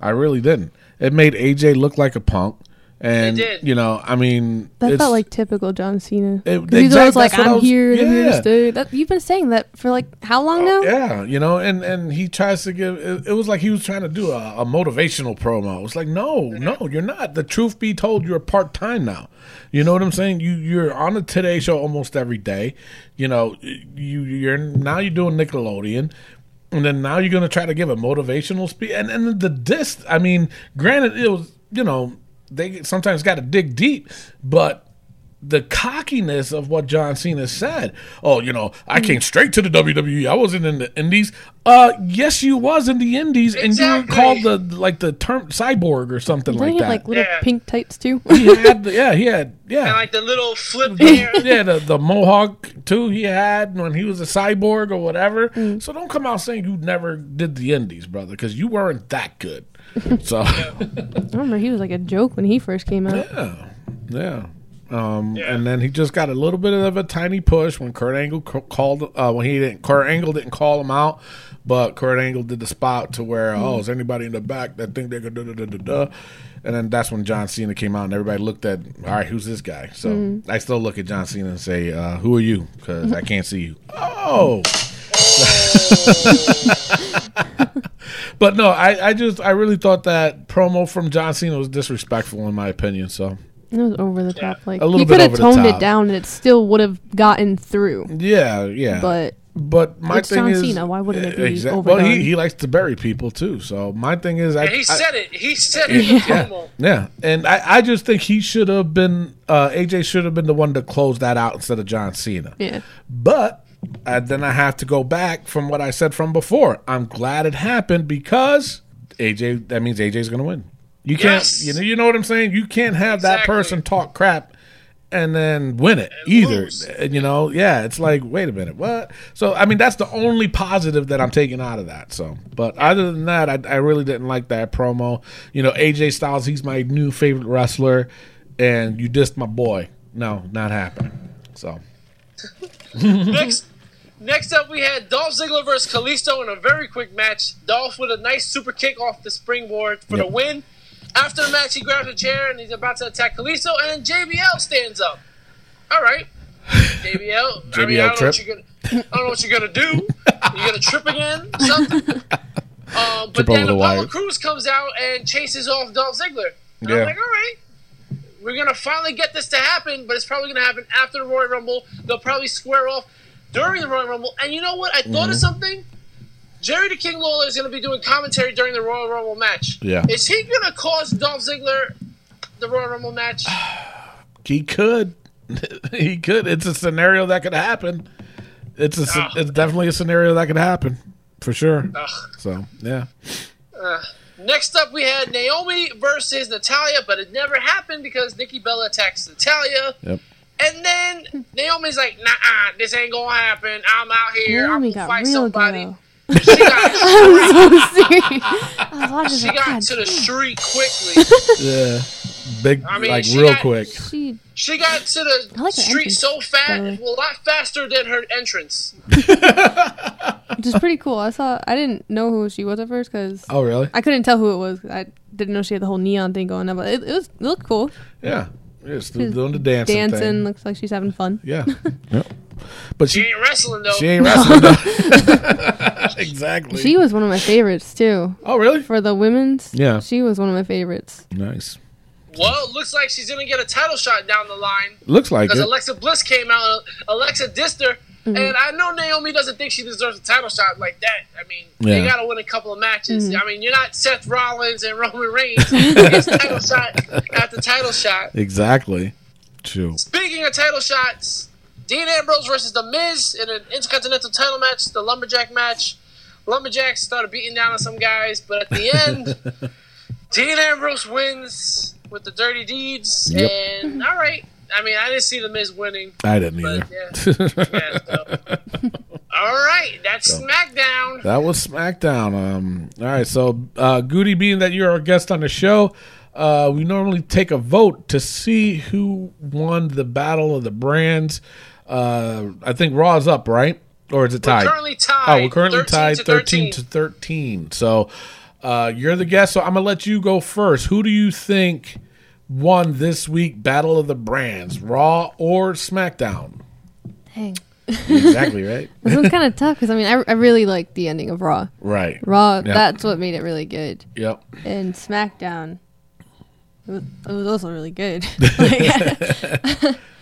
I really didn't. It made AJ look like a punk. And It did. you know, I mean, That it's- felt like typical John Cena. It- 'Cause he's always like, I "I'm was- here, I'm here to stay." That you've been saying that for like how long oh, now? Yeah, you know, and and he tries to give. It, it was like he was trying to do a, a motivational promo. It's like, no, no, you're not. The truth be told, you're part time now. You know what I'm saying? You you're on the Today Show almost every day. You know, you you're now you're doing Nickelodeon. And then now you're gonna try to give a motivational speech, and and the disc. I mean, granted, it was you know they sometimes got to dig deep, but the cockiness of what John Cena said. Oh, you know, I came straight to the WWE. I wasn't in the Indies. Uh, yes, you was in the Indies, and you were called the like the term cyborg or something Didn't like he have that. like little Yeah. pink tights too? he had, the- yeah, he had, yeah. and like the little flip hair yeah, the, the mohawk too he had when he was a cyborg or whatever. So don't come out saying you never did the indies, brother, because you weren't that good. So I remember he was like a joke when he first came out. Yeah, yeah. Um, Yeah. and then he just got a little bit of a tiny push when Kurt Angle called uh, when he didn't Kurt Angle didn't call him out, but Kurt Angle did the spot to where oh is anybody in the back that think they could da da da da da, and then that's when John Cena came out and everybody looked at all right who's this guy? So I still look at John Cena and say uh, who are you? Because I can't see you. Oh. But no, I, I just I really thought that promo from John Cena was disrespectful in my opinion. So It was over the top. Like A little he bit could have over the toned top. it down and it still would have gotten through. yeah, yeah. But But my It's thing John is, Cena. Why wouldn't it be Exact- overdone? Well, he, he likes to bury people too. So my thing is, I, and he I- said it he said it in the yeah, promo yeah, and I, I just think he should have been uh, AJ should have been the one to close that out instead of John Cena. yeah, But uh, then I have to go back from what I said from before. I'm glad it happened because AJ. That means AJ's going to win. You can't. Yes. You know. You know what I'm saying. You can't have that person talk crap and then win it And either. lose. And, You know. Yeah. It's like, wait a minute, what? So I mean, that's the only positive that I'm taking out of that. So, but other than that, I, I really didn't like that promo. You know, AJ Styles. He's my new favorite wrestler, and you dissed my boy. No, not happening. So. next, next up, we had Dolph Ziggler versus Kalisto in a very quick match. Dolph with a nice super kick off the springboard for the win. After the match, he grabs a chair and he's about to attack Kalisto, and JBL stands up. All right, JBL. I mean, I don't know trip. what you're gonna. I don't know what you're gonna do. You gonna trip again? Something. Um, but then the Apollo. Crews comes out and chases off Dolph Ziggler. And Yeah. I'm like, all right, we're gonna finally get this to happen, but it's probably gonna happen after the Royal Rumble. They'll probably square off during the Royal Rumble. And you know what? I thought Mm-hmm. of something. Jerry the King Lawler is gonna be doing commentary during the Royal Rumble match. Yeah. Is he gonna cause Dolph Ziggler the Royal Rumble match? He could. he could. It's a scenario that could happen. It's a. Ugh. Ah. It's definitely a scenario that could happen for sure. Ugh. So yeah, uh, Next up, we had Naomi versus Natalya, but it never happened because Nikki Bella attacks Natalya. yep. And then Naomi's like, nah, this ain't gonna happen. I'm out here. Naomi I'm gonna got fight real somebody. ghetto. She got, so serious. I was watching she like, got God, to the street quickly. Yeah. Big. I mean, like she real got- quick. she She got to the like street entrance, so fast, the way. a lot faster than her entrance. which is pretty cool. I saw. I didn't know who she was at first because Oh really? I couldn't tell who it was. I didn't know she had the whole neon thing going on, but it, it was it looked cool. Yeah. Yeah. Still doing the dancing. Dancing thing. looks like she's having fun. Yeah. yep. But She she. ain't wrestling though. She ain't wrestling. though. exactly. She was one of my favorites too. oh really? For the women's, Yeah. she was one of my favorites. Nice. well, looks like she's gonna get a title shot down the line Looks like because it. Alexa Bliss came out. Alexa dissed her. Mm-hmm. And I know Naomi doesn't think she deserves a title shot like that. I mean, they got to win a couple of matches. Mm-hmm. I mean, you're not Seth Rollins and Roman Reigns. it's title shot after title shot. Exactly. True. Speaking of title shots, Dean Ambrose versus The Miz in an Intercontinental title match, the Lumberjack match. Lumberjacks started beating down on some guys, but at the end, Dean Ambrose wins with the dirty deeds. Yep. And all right, I mean, I didn't see The Miz winning, I didn't either. yeah. yeah so. All right, that's SmackDown. That was SmackDown. Um, all right, so uh, Goody, being that you're our guest on the show, uh, we normally take a vote to see who won the battle of the brands. Uh, I think Raw's up, right? Or is it We're tied? currently tied. oh, we're currently 13 tied to 13 to 13. So uh, you're the guest, so I'm going to let you go first. Who do you think won this week Battle of the Brands, Raw or SmackDown? Dang. exactly, right? This one's kind of tough because I mean, I, I really liked the ending of Raw. Right. Raw, Yep. that's what made it really good. Yep. And SmackDown, it was, it was also really good. Like,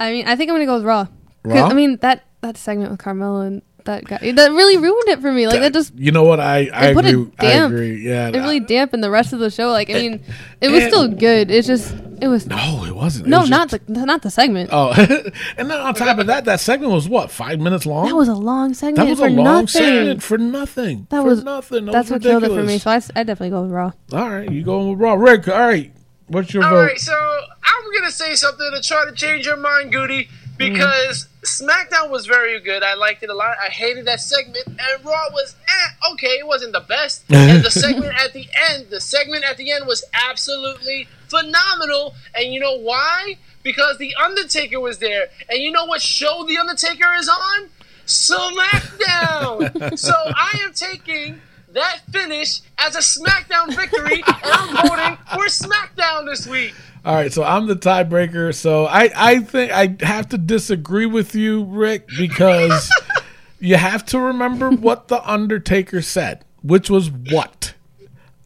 I mean, I think I'm gonna go with Raw. 'Cause, Raw? I mean that that segment with Carmella and that guy that really ruined it for me. Like that just You know what? I I It put a agree. I damp- agree. Yeah. it really dampened the rest of the show. Like I mean, it was still good. It's just it was no, it wasn't. It no, was not just- the not the segment. Oh, and then on top of that, that segment was what five minutes long. That was a long segment That was for a long nothing. segment for nothing. That for was- nothing. That That's was what killed it for me. ridiculous. So I, s- I definitely go with Raw. All right, you going with Raw, Rick? All right, what's your All vote? right, so I'm gonna say something to try to change your mind, Goody, because SmackDown was very good. I liked it a lot. I hated that segment, and Raw was eh, okay. It wasn't the best, and the segment at the end, the segment at the end was absolutely phenomenal. And you know why? Because the Undertaker was there, and you know what show the Undertaker is on? SmackDown. so I am taking that finish as a SmackDown victory, and I'm voting for SmackDown this week. All right, so I'm the tiebreaker. So I, I think I have to disagree with you, Rick, because you have to remember what the Undertaker said, which was what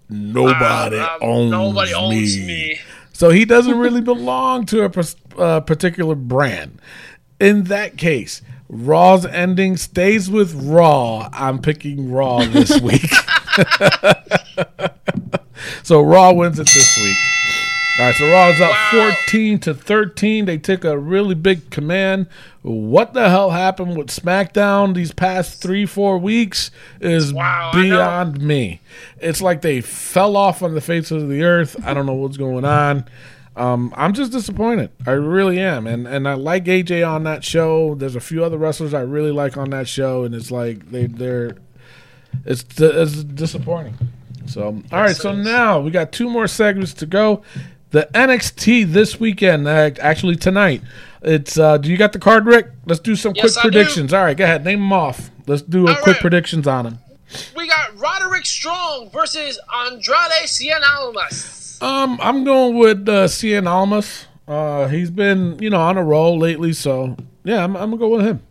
nobody Um, owns, nobody owns me. me. So he doesn't really belong to a uh, particular brand. In that case, Raw's ending stays with Raw. I'm picking Raw this week. so Raw wins it this week. All right, so Raw is up Wow. 14 to 13. They took a really big command. What the hell happened with SmackDown these past three, four weeks is Wow, beyond me. It's like they fell off on the face of the earth. I don't know what's going on. Um, I'm just disappointed. I really am, and and I like AJ on that show. There's a few other wrestlers I really like on that show, and it's like they they're it's it's disappointing. So all right, so now we got two more segments to go. The NXT this weekend, uh, actually tonight. It's uh, do you got the card, Rick? Let's do some Yes, quick I do. predictions. All right, go ahead, name them off. Let's do a All quick right. predictions on them. We got Roderick Strong versus Andrade Cien Almas. Um, I'm going with uh, Cien Almas. Uh, he's been you know on a roll lately, so yeah, I'm, I'm gonna go with him.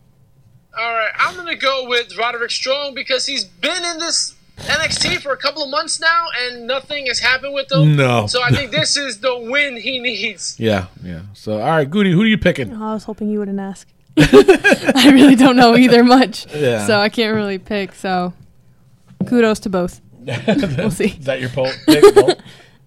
All right, I'm gonna go with Roderick Strong because he's been in this NXT for a couple of months now, and nothing has happened with him. No. So I think this is the win he needs. Yeah, yeah. So all right, Goody, who are you picking? Oh, I was hoping you wouldn't ask. I really don't know either much. Yeah. So I can't really pick. So kudos to both. We'll see. Is that your poll?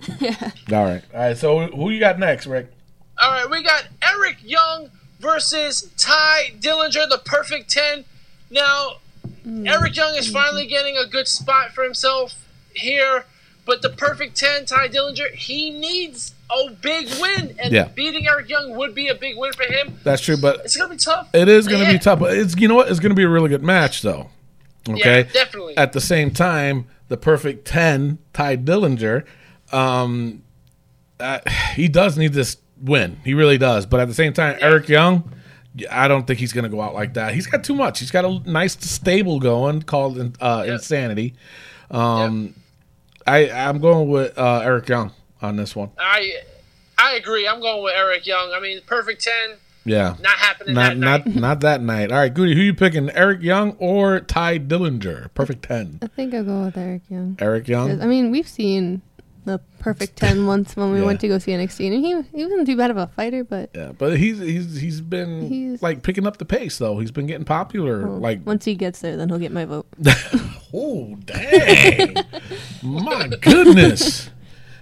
Pick, poll? yeah. All right, all right. So who you got next, Rick? All right, we got Eric Young versus Tye Dillinger, the perfect 10. Now, mm. Eric Young is finally getting a good spot for himself here, but the perfect 10, Tye Dillinger, he needs a big win, and Yeah. beating Eric Young would be a big win for him. That's true, but It's going to be tough. it is going to Yeah. be tough. But it's you know what? It's going to be a really good match, though. Okay. Yeah, definitely. At the same time, the perfect ten, Ty Dillinger, um, uh, he does need this win. He really does. But at the same time, Eric Young, I don't think he's going to go out like that. He's got too much. He's got a nice stable going called uh, Insanity. Um, I I'm going with uh, Eric Young on this one. I I agree. I'm going with Eric Young. I mean, perfect 10, Yeah. not happening Not that not night. not that night. All right, Goody, who you picking? Eric Young or Tye Dillinger? Perfect ten. I think I'll go with Eric Young. Eric Young. I mean, we've seen the perfect ten months when we Yeah. went to go see NXT, and he he wasn't too bad of a fighter, but Yeah, but he's he's he's been He's- like picking up the pace though. He's been getting popular. well, like once he gets there, then he'll get my vote. oh dang, my goodness,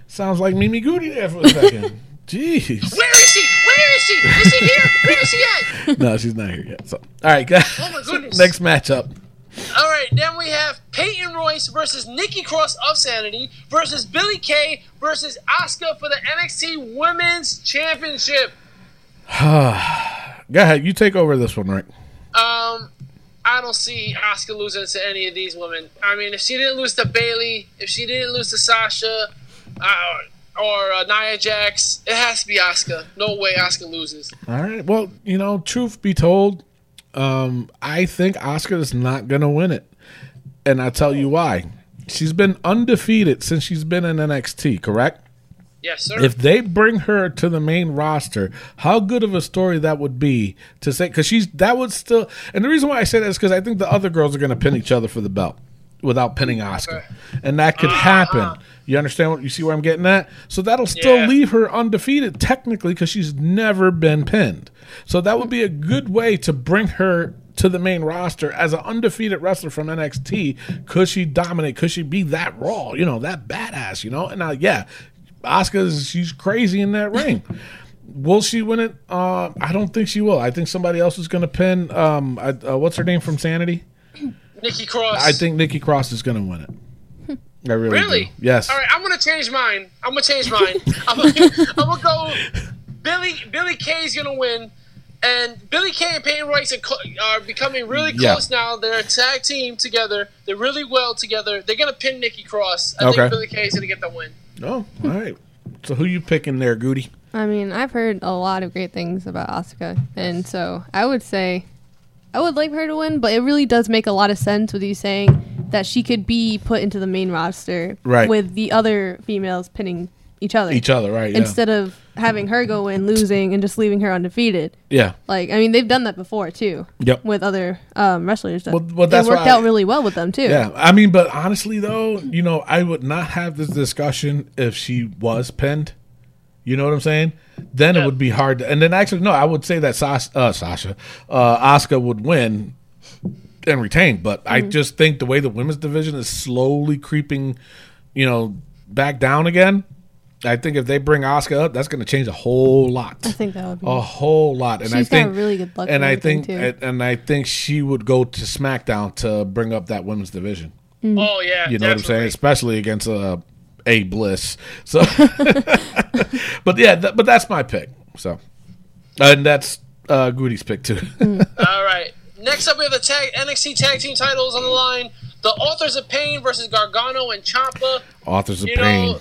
sounds like Mimi Goody there for a second. Jeez, Where is she? Where is she? Is she here? Where is he at? no, she's not here yet. So all right, guys. Oh my goodness. Next matchup. All right, then we have Peyton Royce versus Nikki Cross of Sanity versus Billie Kay versus Asuka for the NXT Women's Championship. Go ahead, you take over this one, Rick. Um, I don't see Asuka losing to any of these women. I mean, if she didn't lose to Bayley, if she didn't lose to Sasha, uh, or uh, Nia Jax, it has to be Asuka. No way Asuka loses. All right. Well, you know, truth be told, um, I think Oscar is not going to win it. And I'll tell you why. She's been undefeated since she's been in NXT, correct? Yes, sir. If they bring her to the main roster, how good of a story that would be to say because she's that would still. And the reason why I say that is because I think the other girls are going to pin each other for the belt without pinning Asuka, and that could happen. You understand what you see where I'm getting at? So that'll still Yeah. leave her undefeated technically because she's never been pinned. So that would be a good way to bring her to the main roster as an undefeated wrestler from NXT. Could she dominate? Could she be that raw? You know, that badass. You know, and now yeah, Asuka's she's crazy in that ring. Will she win it? Uh, I don't think she will. I think somebody else is going to pin. Um, I, uh, what's her name from Sanity? Nikki Cross. I think Nikki Cross is going to win it. I really, Really? do. Yes. All right, I'm gonna change mine. I'm gonna change mine. I'm gonna, go. Billie Billie Kay's gonna win, and Billie Kay and Peyton Royce are, co- are becoming really Yeah. close now. They're a tag team together. They're really well together. They're gonna pin Nikki Cross. I Okay. think Billie Kay's gonna get the win. Oh, all right. So who you picking there, Goody? I mean, I've heard a lot of great things about Asuka, and so I would say I would like her to win, but it really does make a lot of sense with you saying that she could be put into the main roster Right. with the other females pinning each other. Each other, right? Yeah. Instead of having her go in losing and just leaving her undefeated. yeah. Like, I mean, they've done that before too. Yep. With other um, wrestlers. That Well- well, that's it worked why I- out really well with them too. Yeah, I mean, but honestly, though, you know, I would not have this discussion if she was pinned. You know what I'm saying? Then it would be hard. To, and then actually, no, I would say that Sas- uh, Sasha, uh, Asuka would win and retain. But I just think the way the women's division is slowly creeping, you know, back down again. I think if they bring Asuka up, that's going to change a whole lot I think that would be. a whole lot. And I She's got think really good luck And and I think too. and, and I think she would go to SmackDown to bring up that women's division. Oh yeah, You know what I'm saying? Especially against uh, a Bliss. So, but yeah, th- but that's my pick. So, and that's uh, Goody's pick too. All right. Next up, we have the tag NXT Tag Team titles on the line. The Authors of Pain versus Gargano and Ciampa. Authors of You Pain. know,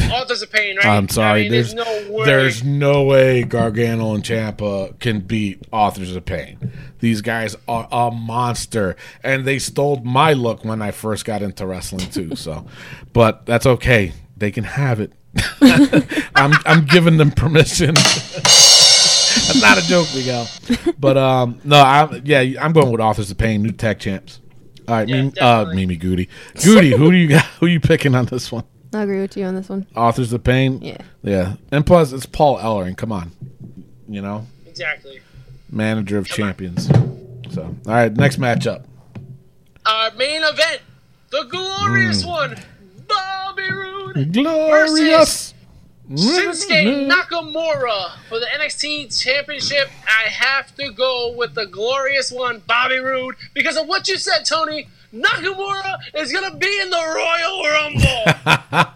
Authors of Pain, right? I'm sorry. I mean, there's, no way. there's no way Gargano and Ciampa can beat Authors of Pain. These guys are a monster, and they stole my look when I first got into wrestling too. So, but that's okay. They can have it. I'm I'm giving them permission. that's not a joke, Miguel. But um, no, I'm yeah, I'm going with Authors of Pain, new tech champs. All right, Yeah, Mimi, uh. Mimi Goody, Goody. Who do you got? Who you picking on this one? I agree with you on this one. Authors of Pain. Yeah. Yeah. And plus, it's Paul Ellering. Come on. You know, exactly. manager of champions. So, all right, next matchup. Our main event, the glorious mm. one, Bobby Roode Glorious. Shinsuke mm-hmm. Nakamura for the NXT Championship. I have to go with the glorious one, Bobby Roode, because of what you said, Tony. Nakamura is gonna be in the Royal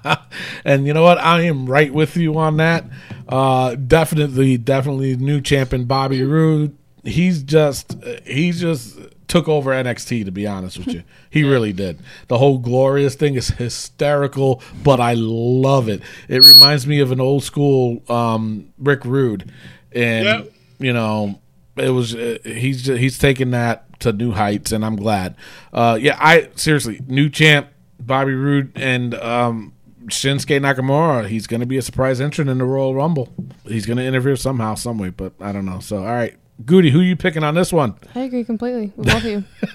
Rumble. and you know what? I am right with you on that. Uh, definitely, definitely new champion Bobby Roode. He's just, he's just took over NXT. To be honest with you, he really did. The whole glorious thing is hysterical, but I love it. It reminds me of an old school um, Rick Rude, and Yep. you know, it was uh, he's he's taking that to new heights, and I'm glad. Uh, yeah, I seriously new champ Bobby Roode and um, Shinsuke Nakamura. He's going to be a surprise entrant in the Royal Rumble. He's going to interfere somehow, some way, but I don't know. So, all right, Goody, who you picking on this one? I agree completely with both of you.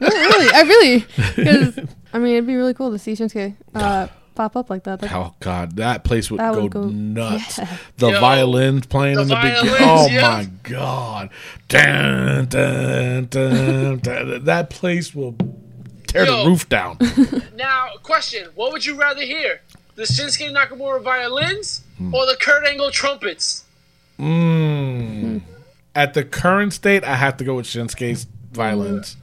no, really, I really, because I mean, it'd be really cool to see Shinsuke. Uh, pop up like that. Like, Oh God, that place would, That go, would go- nuts. yeah. The Yo, violins playing the in the beginning. Oh yeah. my God, dun, dun, dun, dun. that place will tear Yo. the roof down. Now, question: What would you rather hear? The Shinsuke Nakamura violins Hmm. or the Kurt Angle trumpets? Mm. At the current state, I have to go with Shinsuke's violins.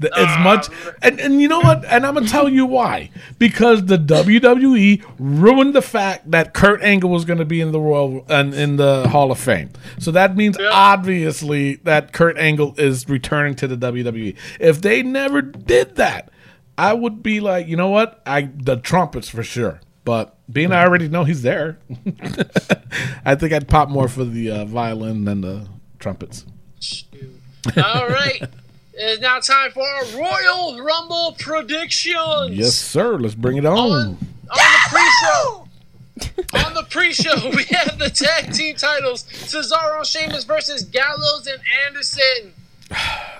The- as much, and, and you know what? And I'm gonna tell you why. Because the WWE ruined the fact that Kurt Angle was gonna be in the Royal and in the Hall of Fame. So that means Yeah. obviously that Kurt Angle is returning to the WWE. If they never did that, I would be like, you know what? I the trumpets for sure. But being I already know he's there, I think I'd pop more for the uh, violin than the trumpets. All right. It is now time for our Royal Rumble predictions. Yes, sir. Let's bring it On, on. on the pre-show. on the pre-show, we have the tag team titles: Cesaro and Sheamus versus Gallows and Anderson.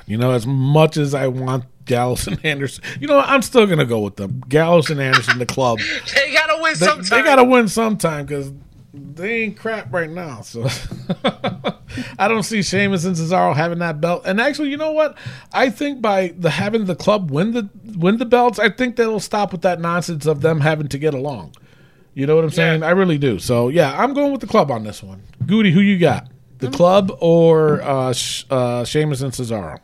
You know, as much as I want Gallows and Anderson, you know. I'm still gonna go with them. Gallows and Anderson, the club. They gotta win They, sometime. they gotta win sometime because they ain't crap right now. So I don't see Sheamus and Cesaro having that belt. And actually, you know what? I think by the having the club win the win the belts, I think that'll stop with that nonsense of them having to get along. You know what I'm saying? I really do. So yeah, I'm going with the club on this one. Goody, who you got? The club or uh, Sh- uh, Sheamus and Cesaro,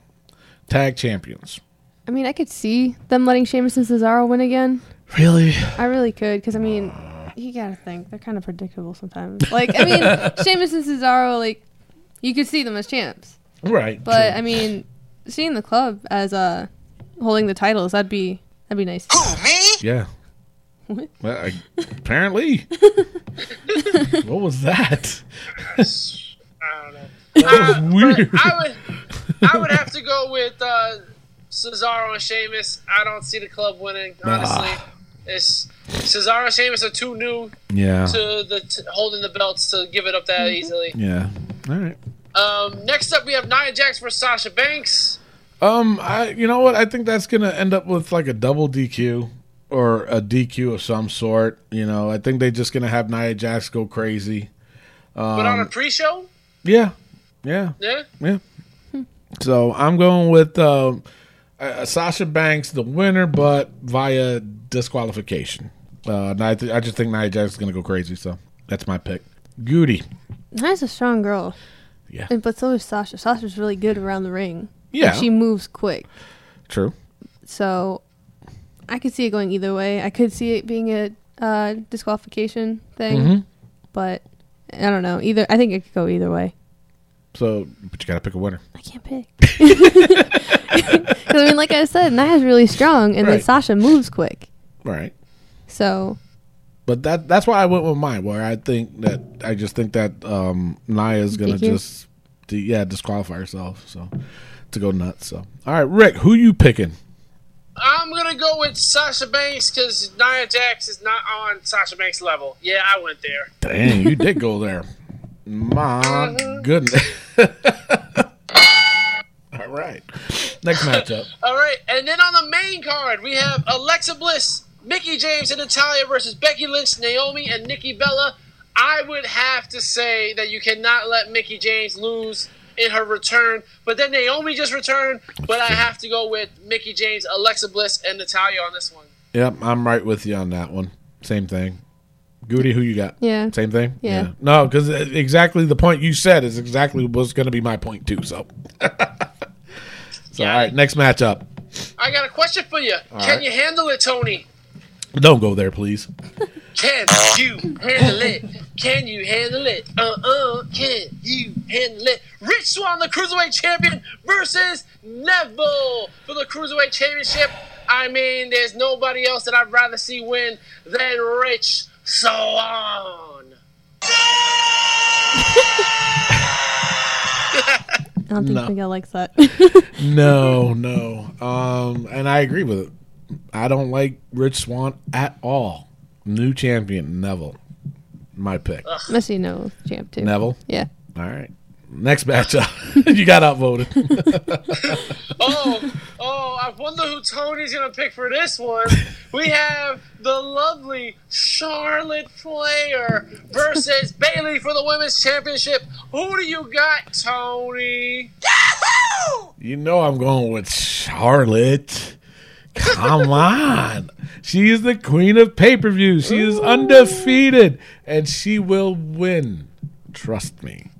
tag champions? I mean, I could see them letting Sheamus and Cesaro win again. Really? I really could, because I mean, you gotta think they're kind of predictable sometimes. Like, I mean, Sheamus and Cesaro, like, you could see them as champs, Right. but true. I mean, seeing the club as uh holding the titles, that'd be that'd be nice. Who, me? Yeah. What? Well, I, apparently. what was that? I don't know. That was weird. I would, I would have to go with uh, Cesaro and Sheamus. I don't see the club winning. Honestly, Ah. It's Cesaro and Sheamus are too new Yeah. to the to holding the belts to give it up that easily. Yeah. All right. Um, next up, we have Nia Jax versus Sasha Banks. Um, I you know what? I think that's gonna end up with like a double DQ or a DQ of some sort. You know, I think they're just gonna have Nia Jax go crazy. Um, but on a Um, pre-show, Yeah. Yeah. yeah, Yeah. So I'm going with uh, uh, Sasha Banks, the winner, but via disqualification. Uh, I, th- I just think Nia Jax is going to go crazy, so that's my pick. Goody. Nia's a strong girl, Yeah. and, but so is Sasha. Sasha's really good around the ring. Yeah. she moves quick, True. so I could see it going either way. I could see it being a uh, disqualification thing, Mhm. but I don't know. Either I think it could go either way. So, but you got to pick a winner. I can't pick. Because I mean, like I said, Nia's really strong, and then Sasha moves quick. Right. So But that that's why I went with mine, where I think that I just think that um, Nia is going to DQ? just, d- yeah, disqualify herself. So, to go nuts. So, all right, Rick, who you picking? I'm gonna go with Sasha Banks because Nia Jax is not on Sasha Banks' level. Yeah, I went there. Dang, you did go there. My uh-uh. goodness. All right. Next matchup. All right, and then on the main card we have Alexa Bliss, Mickie James, and Natalya versus Becky Lynch, Naomi, and Nikki Bella. I would have to say that you cannot let Mickie James lose in her return, but then Naomi just returned. But I have to go with Mickie James, Alexa Bliss, and Natalya on this one. Yep, I'm right with you on that one. Same thing. Goody, who you got? Yeah. Same thing? Yeah. No, because exactly the point you said is exactly what's going to be my point, too. So, so Yeah. all right, next matchup. I got a question for you. Can right. you handle it, Tony? Don't go there, please. Can you handle it? Can you handle it? Uh uh. Can you handle it? Rich Swann, the cruiserweight champion, versus Neville for the cruiserweight championship. I mean, there's nobody else that I'd rather see win than Rich Swann. I don't think No. Miguel likes that. No, no. Um, and I agree with it. I don't like Rich Swann at all. New champion, Neville. My pick. Must see no champ too. Neville. Yeah. All right. Next matchup, you got outvoted. Oh, oh, I wonder who Tony's gonna pick for this one. We have the lovely Charlotte Flair versus Bayley for the women's championship. Who do you got, Tony? You know I'm going with Charlotte. Come on. She is the queen of pay per view. She is undefeated and she will win. Trust me.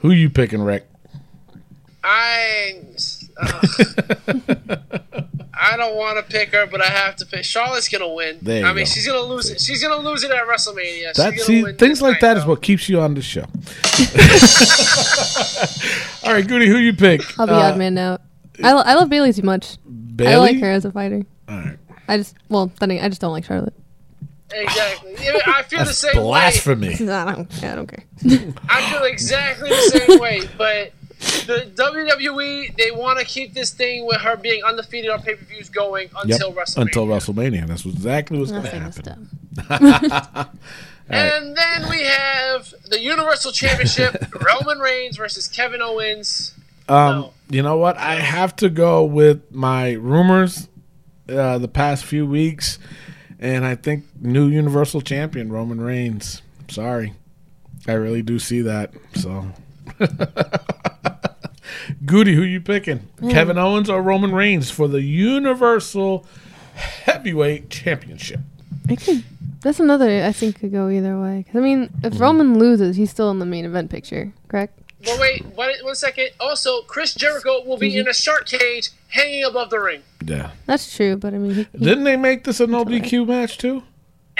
Who you picking, Rick? I. I don't want to pick her, but I have to pick. Charlotte's gonna win. There you I mean, go. she's gonna lose it. She's gonna lose it at WrestleMania. That she's see win things like night, that is though. what keeps you on the show. All right, Goody, who you pick? I'll be Uh, odd man out. I, lo- I love Bayley too much. Bayley? I like her as a fighter. All right. I just well, then I just don't like Charlotte. Exactly. I feel the That's same way. blasphemy. I don't. I don't care. I feel exactly the same way, but the WWE they want to keep this thing with her being undefeated on pay per views going Yep. until WrestleMania. Until WrestleMania. That's exactly what's going to happen. dumb. And then we have the Universal Championship: Roman Reigns versus Kevin Owens. Um, No. You know what? I have to go with my rumors uh, the past few weeks, and I think new Universal Champion Roman Reigns. Sorry, I really do see that. So, Goody, who you picking? Hmm. Kevin Owens or Roman Reigns for the Universal Heavyweight Championship? It could. That's another. I think could go either way. 'Cause, I mean, if hmm. Roman loses, he's still in the main event picture, correct? But wait, one, one second. Also, Chris Jericho will be mm-hmm. in a shark cage hanging above the ring, Yeah. That's true, but I mean, he, he, Didn't they make this a no DQ match too?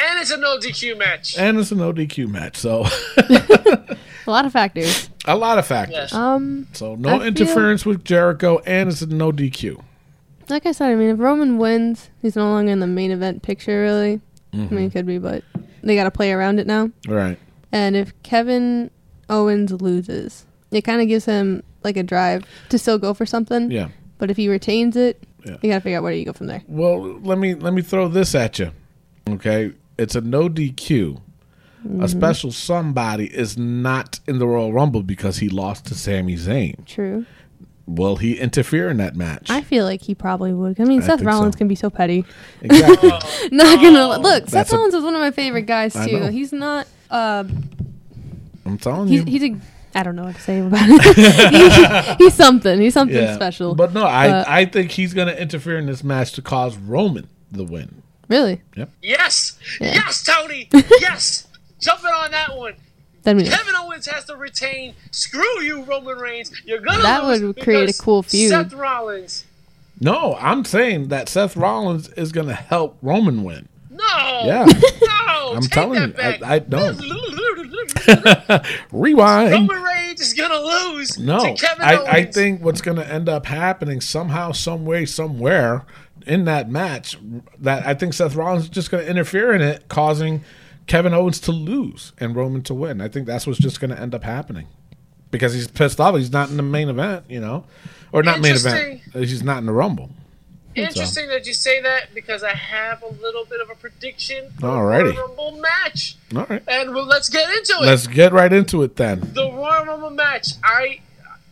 and it's a no DQ match. And it's a no DQ match, so a lot of factors. A lot of factors. Yes. Um, So I no feel- interference with Jericho, and it's a no DQ. like I said, I mean, if Roman wins, he's no longer in the main event picture, really. I Mm-hmm. mean, it could be, but they got to play around it now. Right. And if Kevin Owens loses, it kind of gives him like a drive to still go for something. Yeah. But if he retains it, Yeah. you got to figure out where you go from there. Well, let me let me throw this at you. Okay, it's a no DQ. Mm-hmm. A special somebody is not in the Royal Rumble because he lost to Sami Zayn. True. Will he interfere in that match? I feel like he probably would. I mean, I Seth think Rollins so. can be so petty. exactly. Not gonna look. Seth That's a- Rollins is one of my favorite guys too. He's not. Uh, I'm telling he's you. he's a. I don't know what to say about it. He- he's something. He's something yeah. special. But no, I But- I think he's going to interfere in this match to cause Roman the win. really, Yep. yes, Yeah. yes, Tony, yes. Jumping on that one. then we. Kevin Owens has to retain. Screw you, Roman Reigns. You're gonna That lose would create a because cool feud. Seth Rollins. No, I'm saying that Seth Rollins is going to help Roman win. No. Yeah. No. I'm take telling that you, back. I- I don't. Rewind. Roman Reigns is gonna lose. No, to Kevin I, I think what's going to end up happening somehow, some way, somewhere in that match, that I think Seth Rollins is just going to interfere in it, causing Kevin Owens to lose and Roman to win. I think that's what's just going to end up happening because he's pissed off. He's not in the main event, you know, or not main event. He's not in the Rumble. Interesting that you say that because I have a little bit of a prediction Alrighty. the Royal Rumble match, All right, and well, let's get into it. let's get right into it then. the Royal Rumble match. I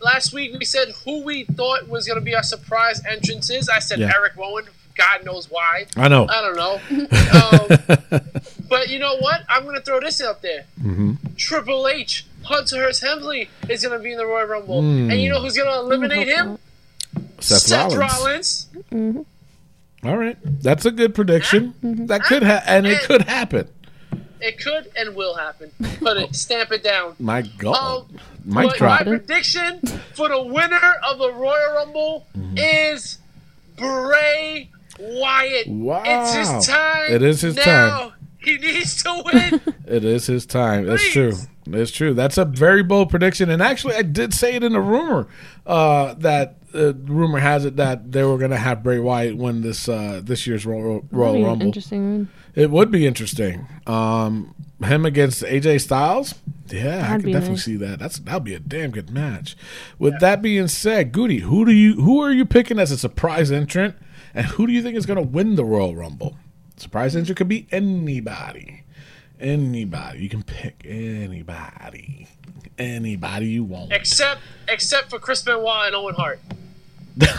last week we said who we thought was going to be our surprise entrances. I said Yeah. Eric Rowan. God knows why. I know. I don't know. um, but you know what? I'm going to throw this out there. Mm-hmm. Triple H, Hunter Hearst Helmsley is going to be in the Royal Rumble, Hmm. and you know who's going to eliminate him? Seth, Rollins. Rollins. All right, that's a good prediction. That could ha- and it could happen. It could and will happen. Put it, stamp it down. My God, Um, mic my prediction for the winner of the Royal Rumble Mm-hmm. is Bray Wyatt. Wow. It's his time. It is his now. time. He needs to win. It is his time. That's true. That's true. That's a very bold prediction. And actually, I did say it in a rumor uh, that uh, rumor has it that they were going to have Bray Wyatt win this uh, this year's Royal, Royal be Rumble. Interesting. It would be interesting. Um, him against AJ Styles. Yeah, I That'd could be definitely nice. see that. That's that'd be a damn good match. With that being said, Goody, who do you who are you picking as a surprise entrant, and who do you think is going to win the Royal Rumble? Surprise entrant could be anybody. Anybody. You can pick anybody. Anybody you want. Except except for Chris Benoit and Owen Hart.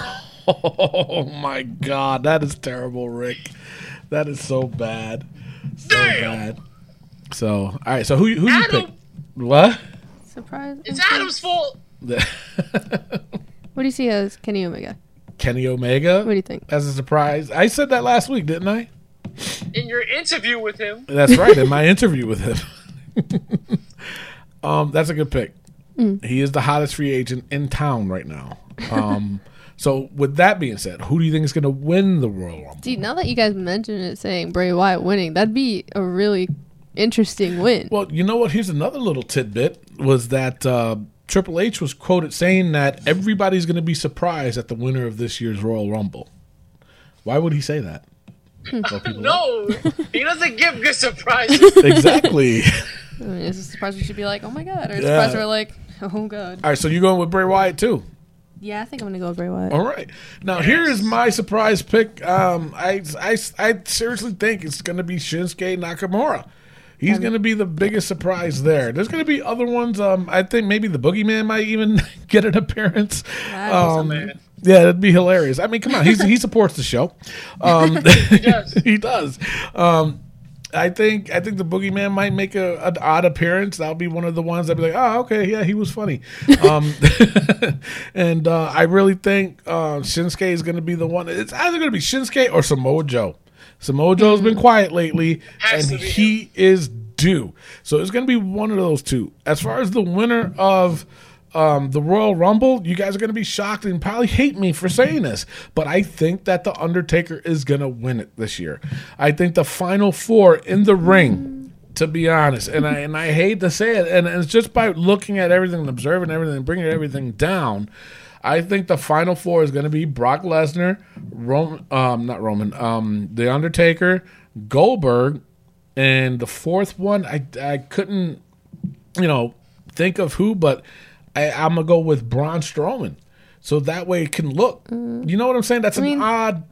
Oh my god, that is terrible, Rick. That is so bad. So Damn! bad. So, all right. So who you- who you pick? What? Surprise. It's Adam's fault. What do you see as Kenny Omega? Kenny Omega What do you think? as a surprise. I said that last week, didn't I? In your interview with him, That's right. in my interview with him. um, that's a good pick. He is the hottest free agent in town right now. Um, so with that being said, who do you think is going to win the Royal Rumble? See, now that you guys mentioned it, saying Bray Wyatt winning, that'd be a really interesting win. Well, you know what? Here's another little tidbit: was that uh, Triple H was quoted saying that everybody's going to be surprised at the winner of this year's Royal Rumble. Why would he say that? Well, people- no, he doesn't give good surprises. exactly. I mean, it's a surprise we should be like, oh my god, or a Yeah. surprise we're like, oh god. All right, so you're going with Bray Wyatt too. Yeah, I think I'm gonna go with Bray Wyatt. All right. Now here is my surprise pick. Um, I, I, I seriously think it's going to be Shinsuke Nakamura. He's going to be the biggest surprise there. There's going to be other ones. Um, I think maybe the Boogeyman might even get an appearance. Wow. Um, man. Yeah, that'd be hilarious. I mean, come on, he's, he supports the show. Um, he does. he does. Um, I think I think the boogeyman might make a, an odd appearance. That'll be one of the ones that'd be like, oh, okay, yeah, he was funny. Um, and uh, I really think uh, Shinsuke is going to be the one. It's either going to be Shinsuke or Samoa Joe. Samoa Joe's been quiet lately, Has and he is due. So it's going to be one of those two. As far as the winner of um, the Royal Rumble, you guys are going to be shocked and probably hate me for saying this, but I think that the Undertaker is going to win it this year. I think the final four in the ring. To be honest, and I and I hate to say it, and it's just by looking at everything and observing everything and bringing everything down. I think the final four is going to be Brock Lesnar, Roman, um, not Roman, um, The Undertaker, Goldberg, and the fourth one I I couldn't, you know, think of who, but I, I'm gonna go with Braun Strowman, so that way it can look. You know what I'm saying? That's an mean- odd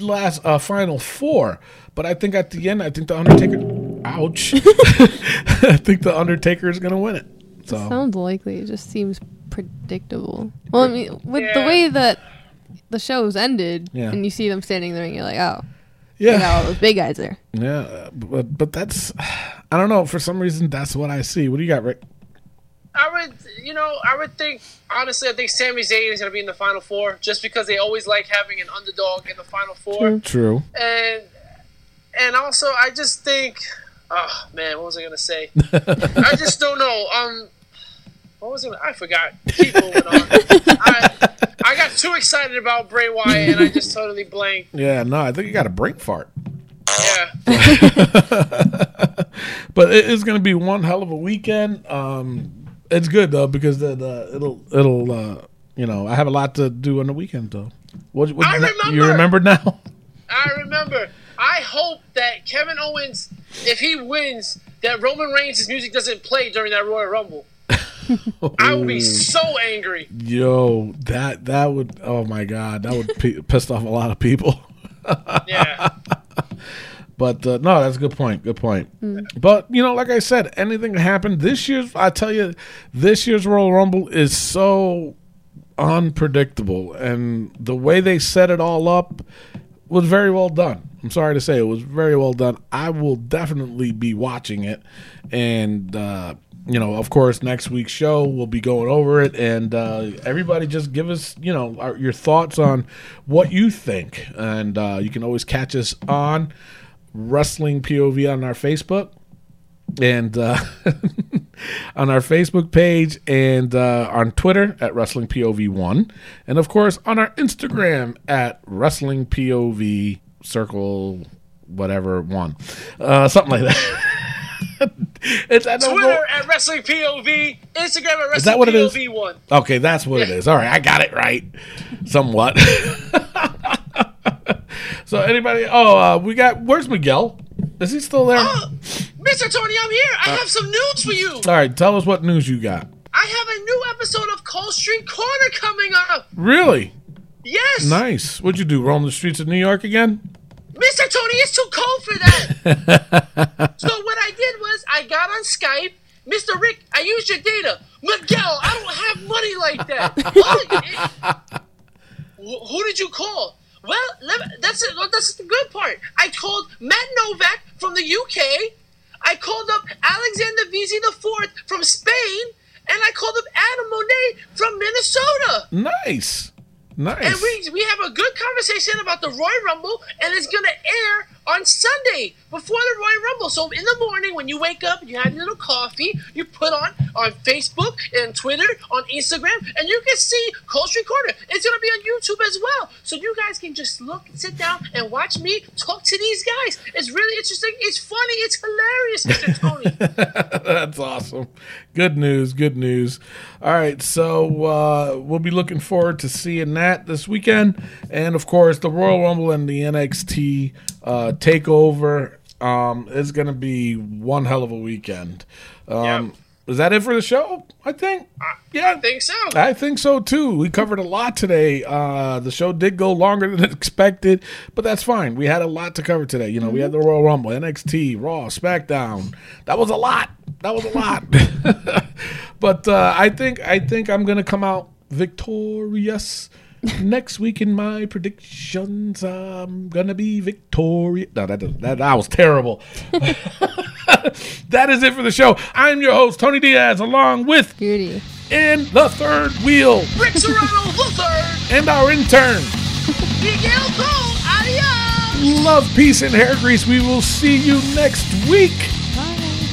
last uh, final four, but I think at the end, I think the Undertaker. Ouch! I think the Undertaker is gonna win it. So Sounds likely. It just seems predictable. Well, I mean, with the way that the show's ended, Yeah. and you see them standing there, and you're like, oh, yeah, they got all those big guys there. Yeah, but but that's I don't know. For some reason, that's what I see. What do you got, Rick? I would, you know, I would think honestly, I think Sami Zayn is going to be in the final four just because they always like having an underdog in the final four, True. and and also I just think, oh man, what was I going to say? I just don't know. Um, what was it? I forgot. Keep moving on. I, I got too excited about Bray Wyatt and I just totally blanked. Yeah, no, I think you got a brain fart. Yeah, But it is going to be one hell of a weekend. Um, it's good though because the, the it'll it'll uh, you know I have a lot to do on the weekend though. What, what I You remember. remember now? I remember. I hope that Kevin Owens, if he wins, that Roman Reigns' music doesn't play during that Royal Rumble. I will be so angry. Yo, that that would oh my god, that would p- pissed off a lot of people. Yeah. But uh, no, that's a good point. Good point. But you know, like I said, anything can happen. This year's, I tell you, this year's Royal Rumble is so unpredictable, and the way they set it all up was very well done. I'm sorry to say, it was very well done. I will definitely be watching it, and uh, you know, of course, next week's show we'll be going over it, and uh, everybody just give us, you know, our, your thoughts on what you think, and uh, you can always catch us on Wrestling POV on our Facebook and uh, on our Facebook page and uh, on Twitter at Wrestling POV one, and of course on our Instagram at Wrestling POV Circle whatever one, uh, something like that. it's I don't know. Twitter at Wrestling POV, Instagram at Wrestling that what it is? POV one. Okay, that's what it is. All right, I got it right, somewhat. so anybody? Oh, uh, we got. Where's Miguel? Is he still there? Oh, Mr. Tony, I'm here. I have some news for you. All right, tell us what news you got. I have a new episode of Cole Street Corner coming up. Really Yes. nice. What'd you do? Roam the streets of New York again? Mr. Tony, it's too cold for that. so what I did was I got on Skype. Mr. Rick, I used your data. Miguel, I don't have money like that. Who did you call? Well, that's it. That's the good part. I called Matt Novak from the UK. I called up Alexander Vizi IV from Spain, and I called up Adam Monet from Minnesota. Nice. Nice. And we we have a good conversation about the Royal Rumble, and it's gonna air on Sunday before the Royal Rumble. So in the morning when you wake up, you have your little coffee, you put on on Facebook and Twitter, on Instagram, and you can see Cole Street Corner. It's gonna be on YouTube as well, so you guys can just look, sit down, and watch me talk to these guys. It's really interesting. It's funny. It's hilarious, Mr. Tony. That's awesome. Good news. Good news. All right. So uh, we'll be looking forward to seeing that this weekend. And of course, the Royal Rumble and the NXT uh, takeover um, is going to be one hell of a weekend. Um, Is that it for the show? I think. yeah. I think so. I think so too. We covered a lot today. Uh, the show did go longer than expected, but that's fine. We had a lot to cover today. You know, we had the Royal Rumble, NXT, Raw, SmackDown. That was a lot. That was a lot. but uh, I think I think I'm gonna come out victorious. Next week in my predictions, I'm gonna be victorious. No, that doesn't- that, that was terrible. that is it for the show. I'm your host Tony Diaz, along with Goody. in the third wheel Rick Serrano, the third. and our intern. Miguel Cole, adios. Love, peace, and hair grease. We will see you next week.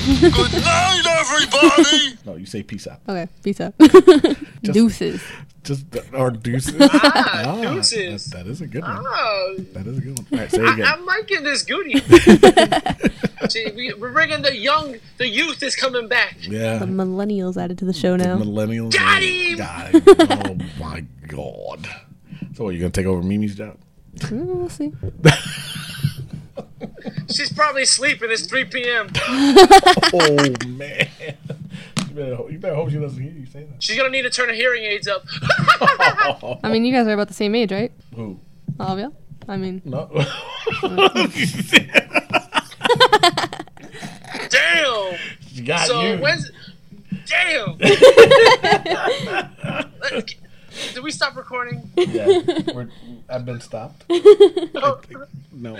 Good night, everybody! No, you say peace out. Okay, peace out. Deuces. Just or deuces. Ah, deuces. That, that is a good one. Oh, That is a good one. All right, say it I, again. I'm liking this goodie. See, we, we're bringing the young, the youth is coming back. yeah. The millennials added to the show now. Millennials. Got him! Got him. Oh my god. So, are you gonna take over Mimi's job? Mm, we'll see. She's probably sleeping. It's 3 p.m. Oh man. You better, hope- you better hope she doesn't hear you say that. She's gonna need to turn her hearing aids up. I mean, you guys are about the same age, right? Who? All of you? I mean, No. Damn. she got So you. when's? Damn. Did we stop recording? yeah, we're, I've been stopped. Oh. No.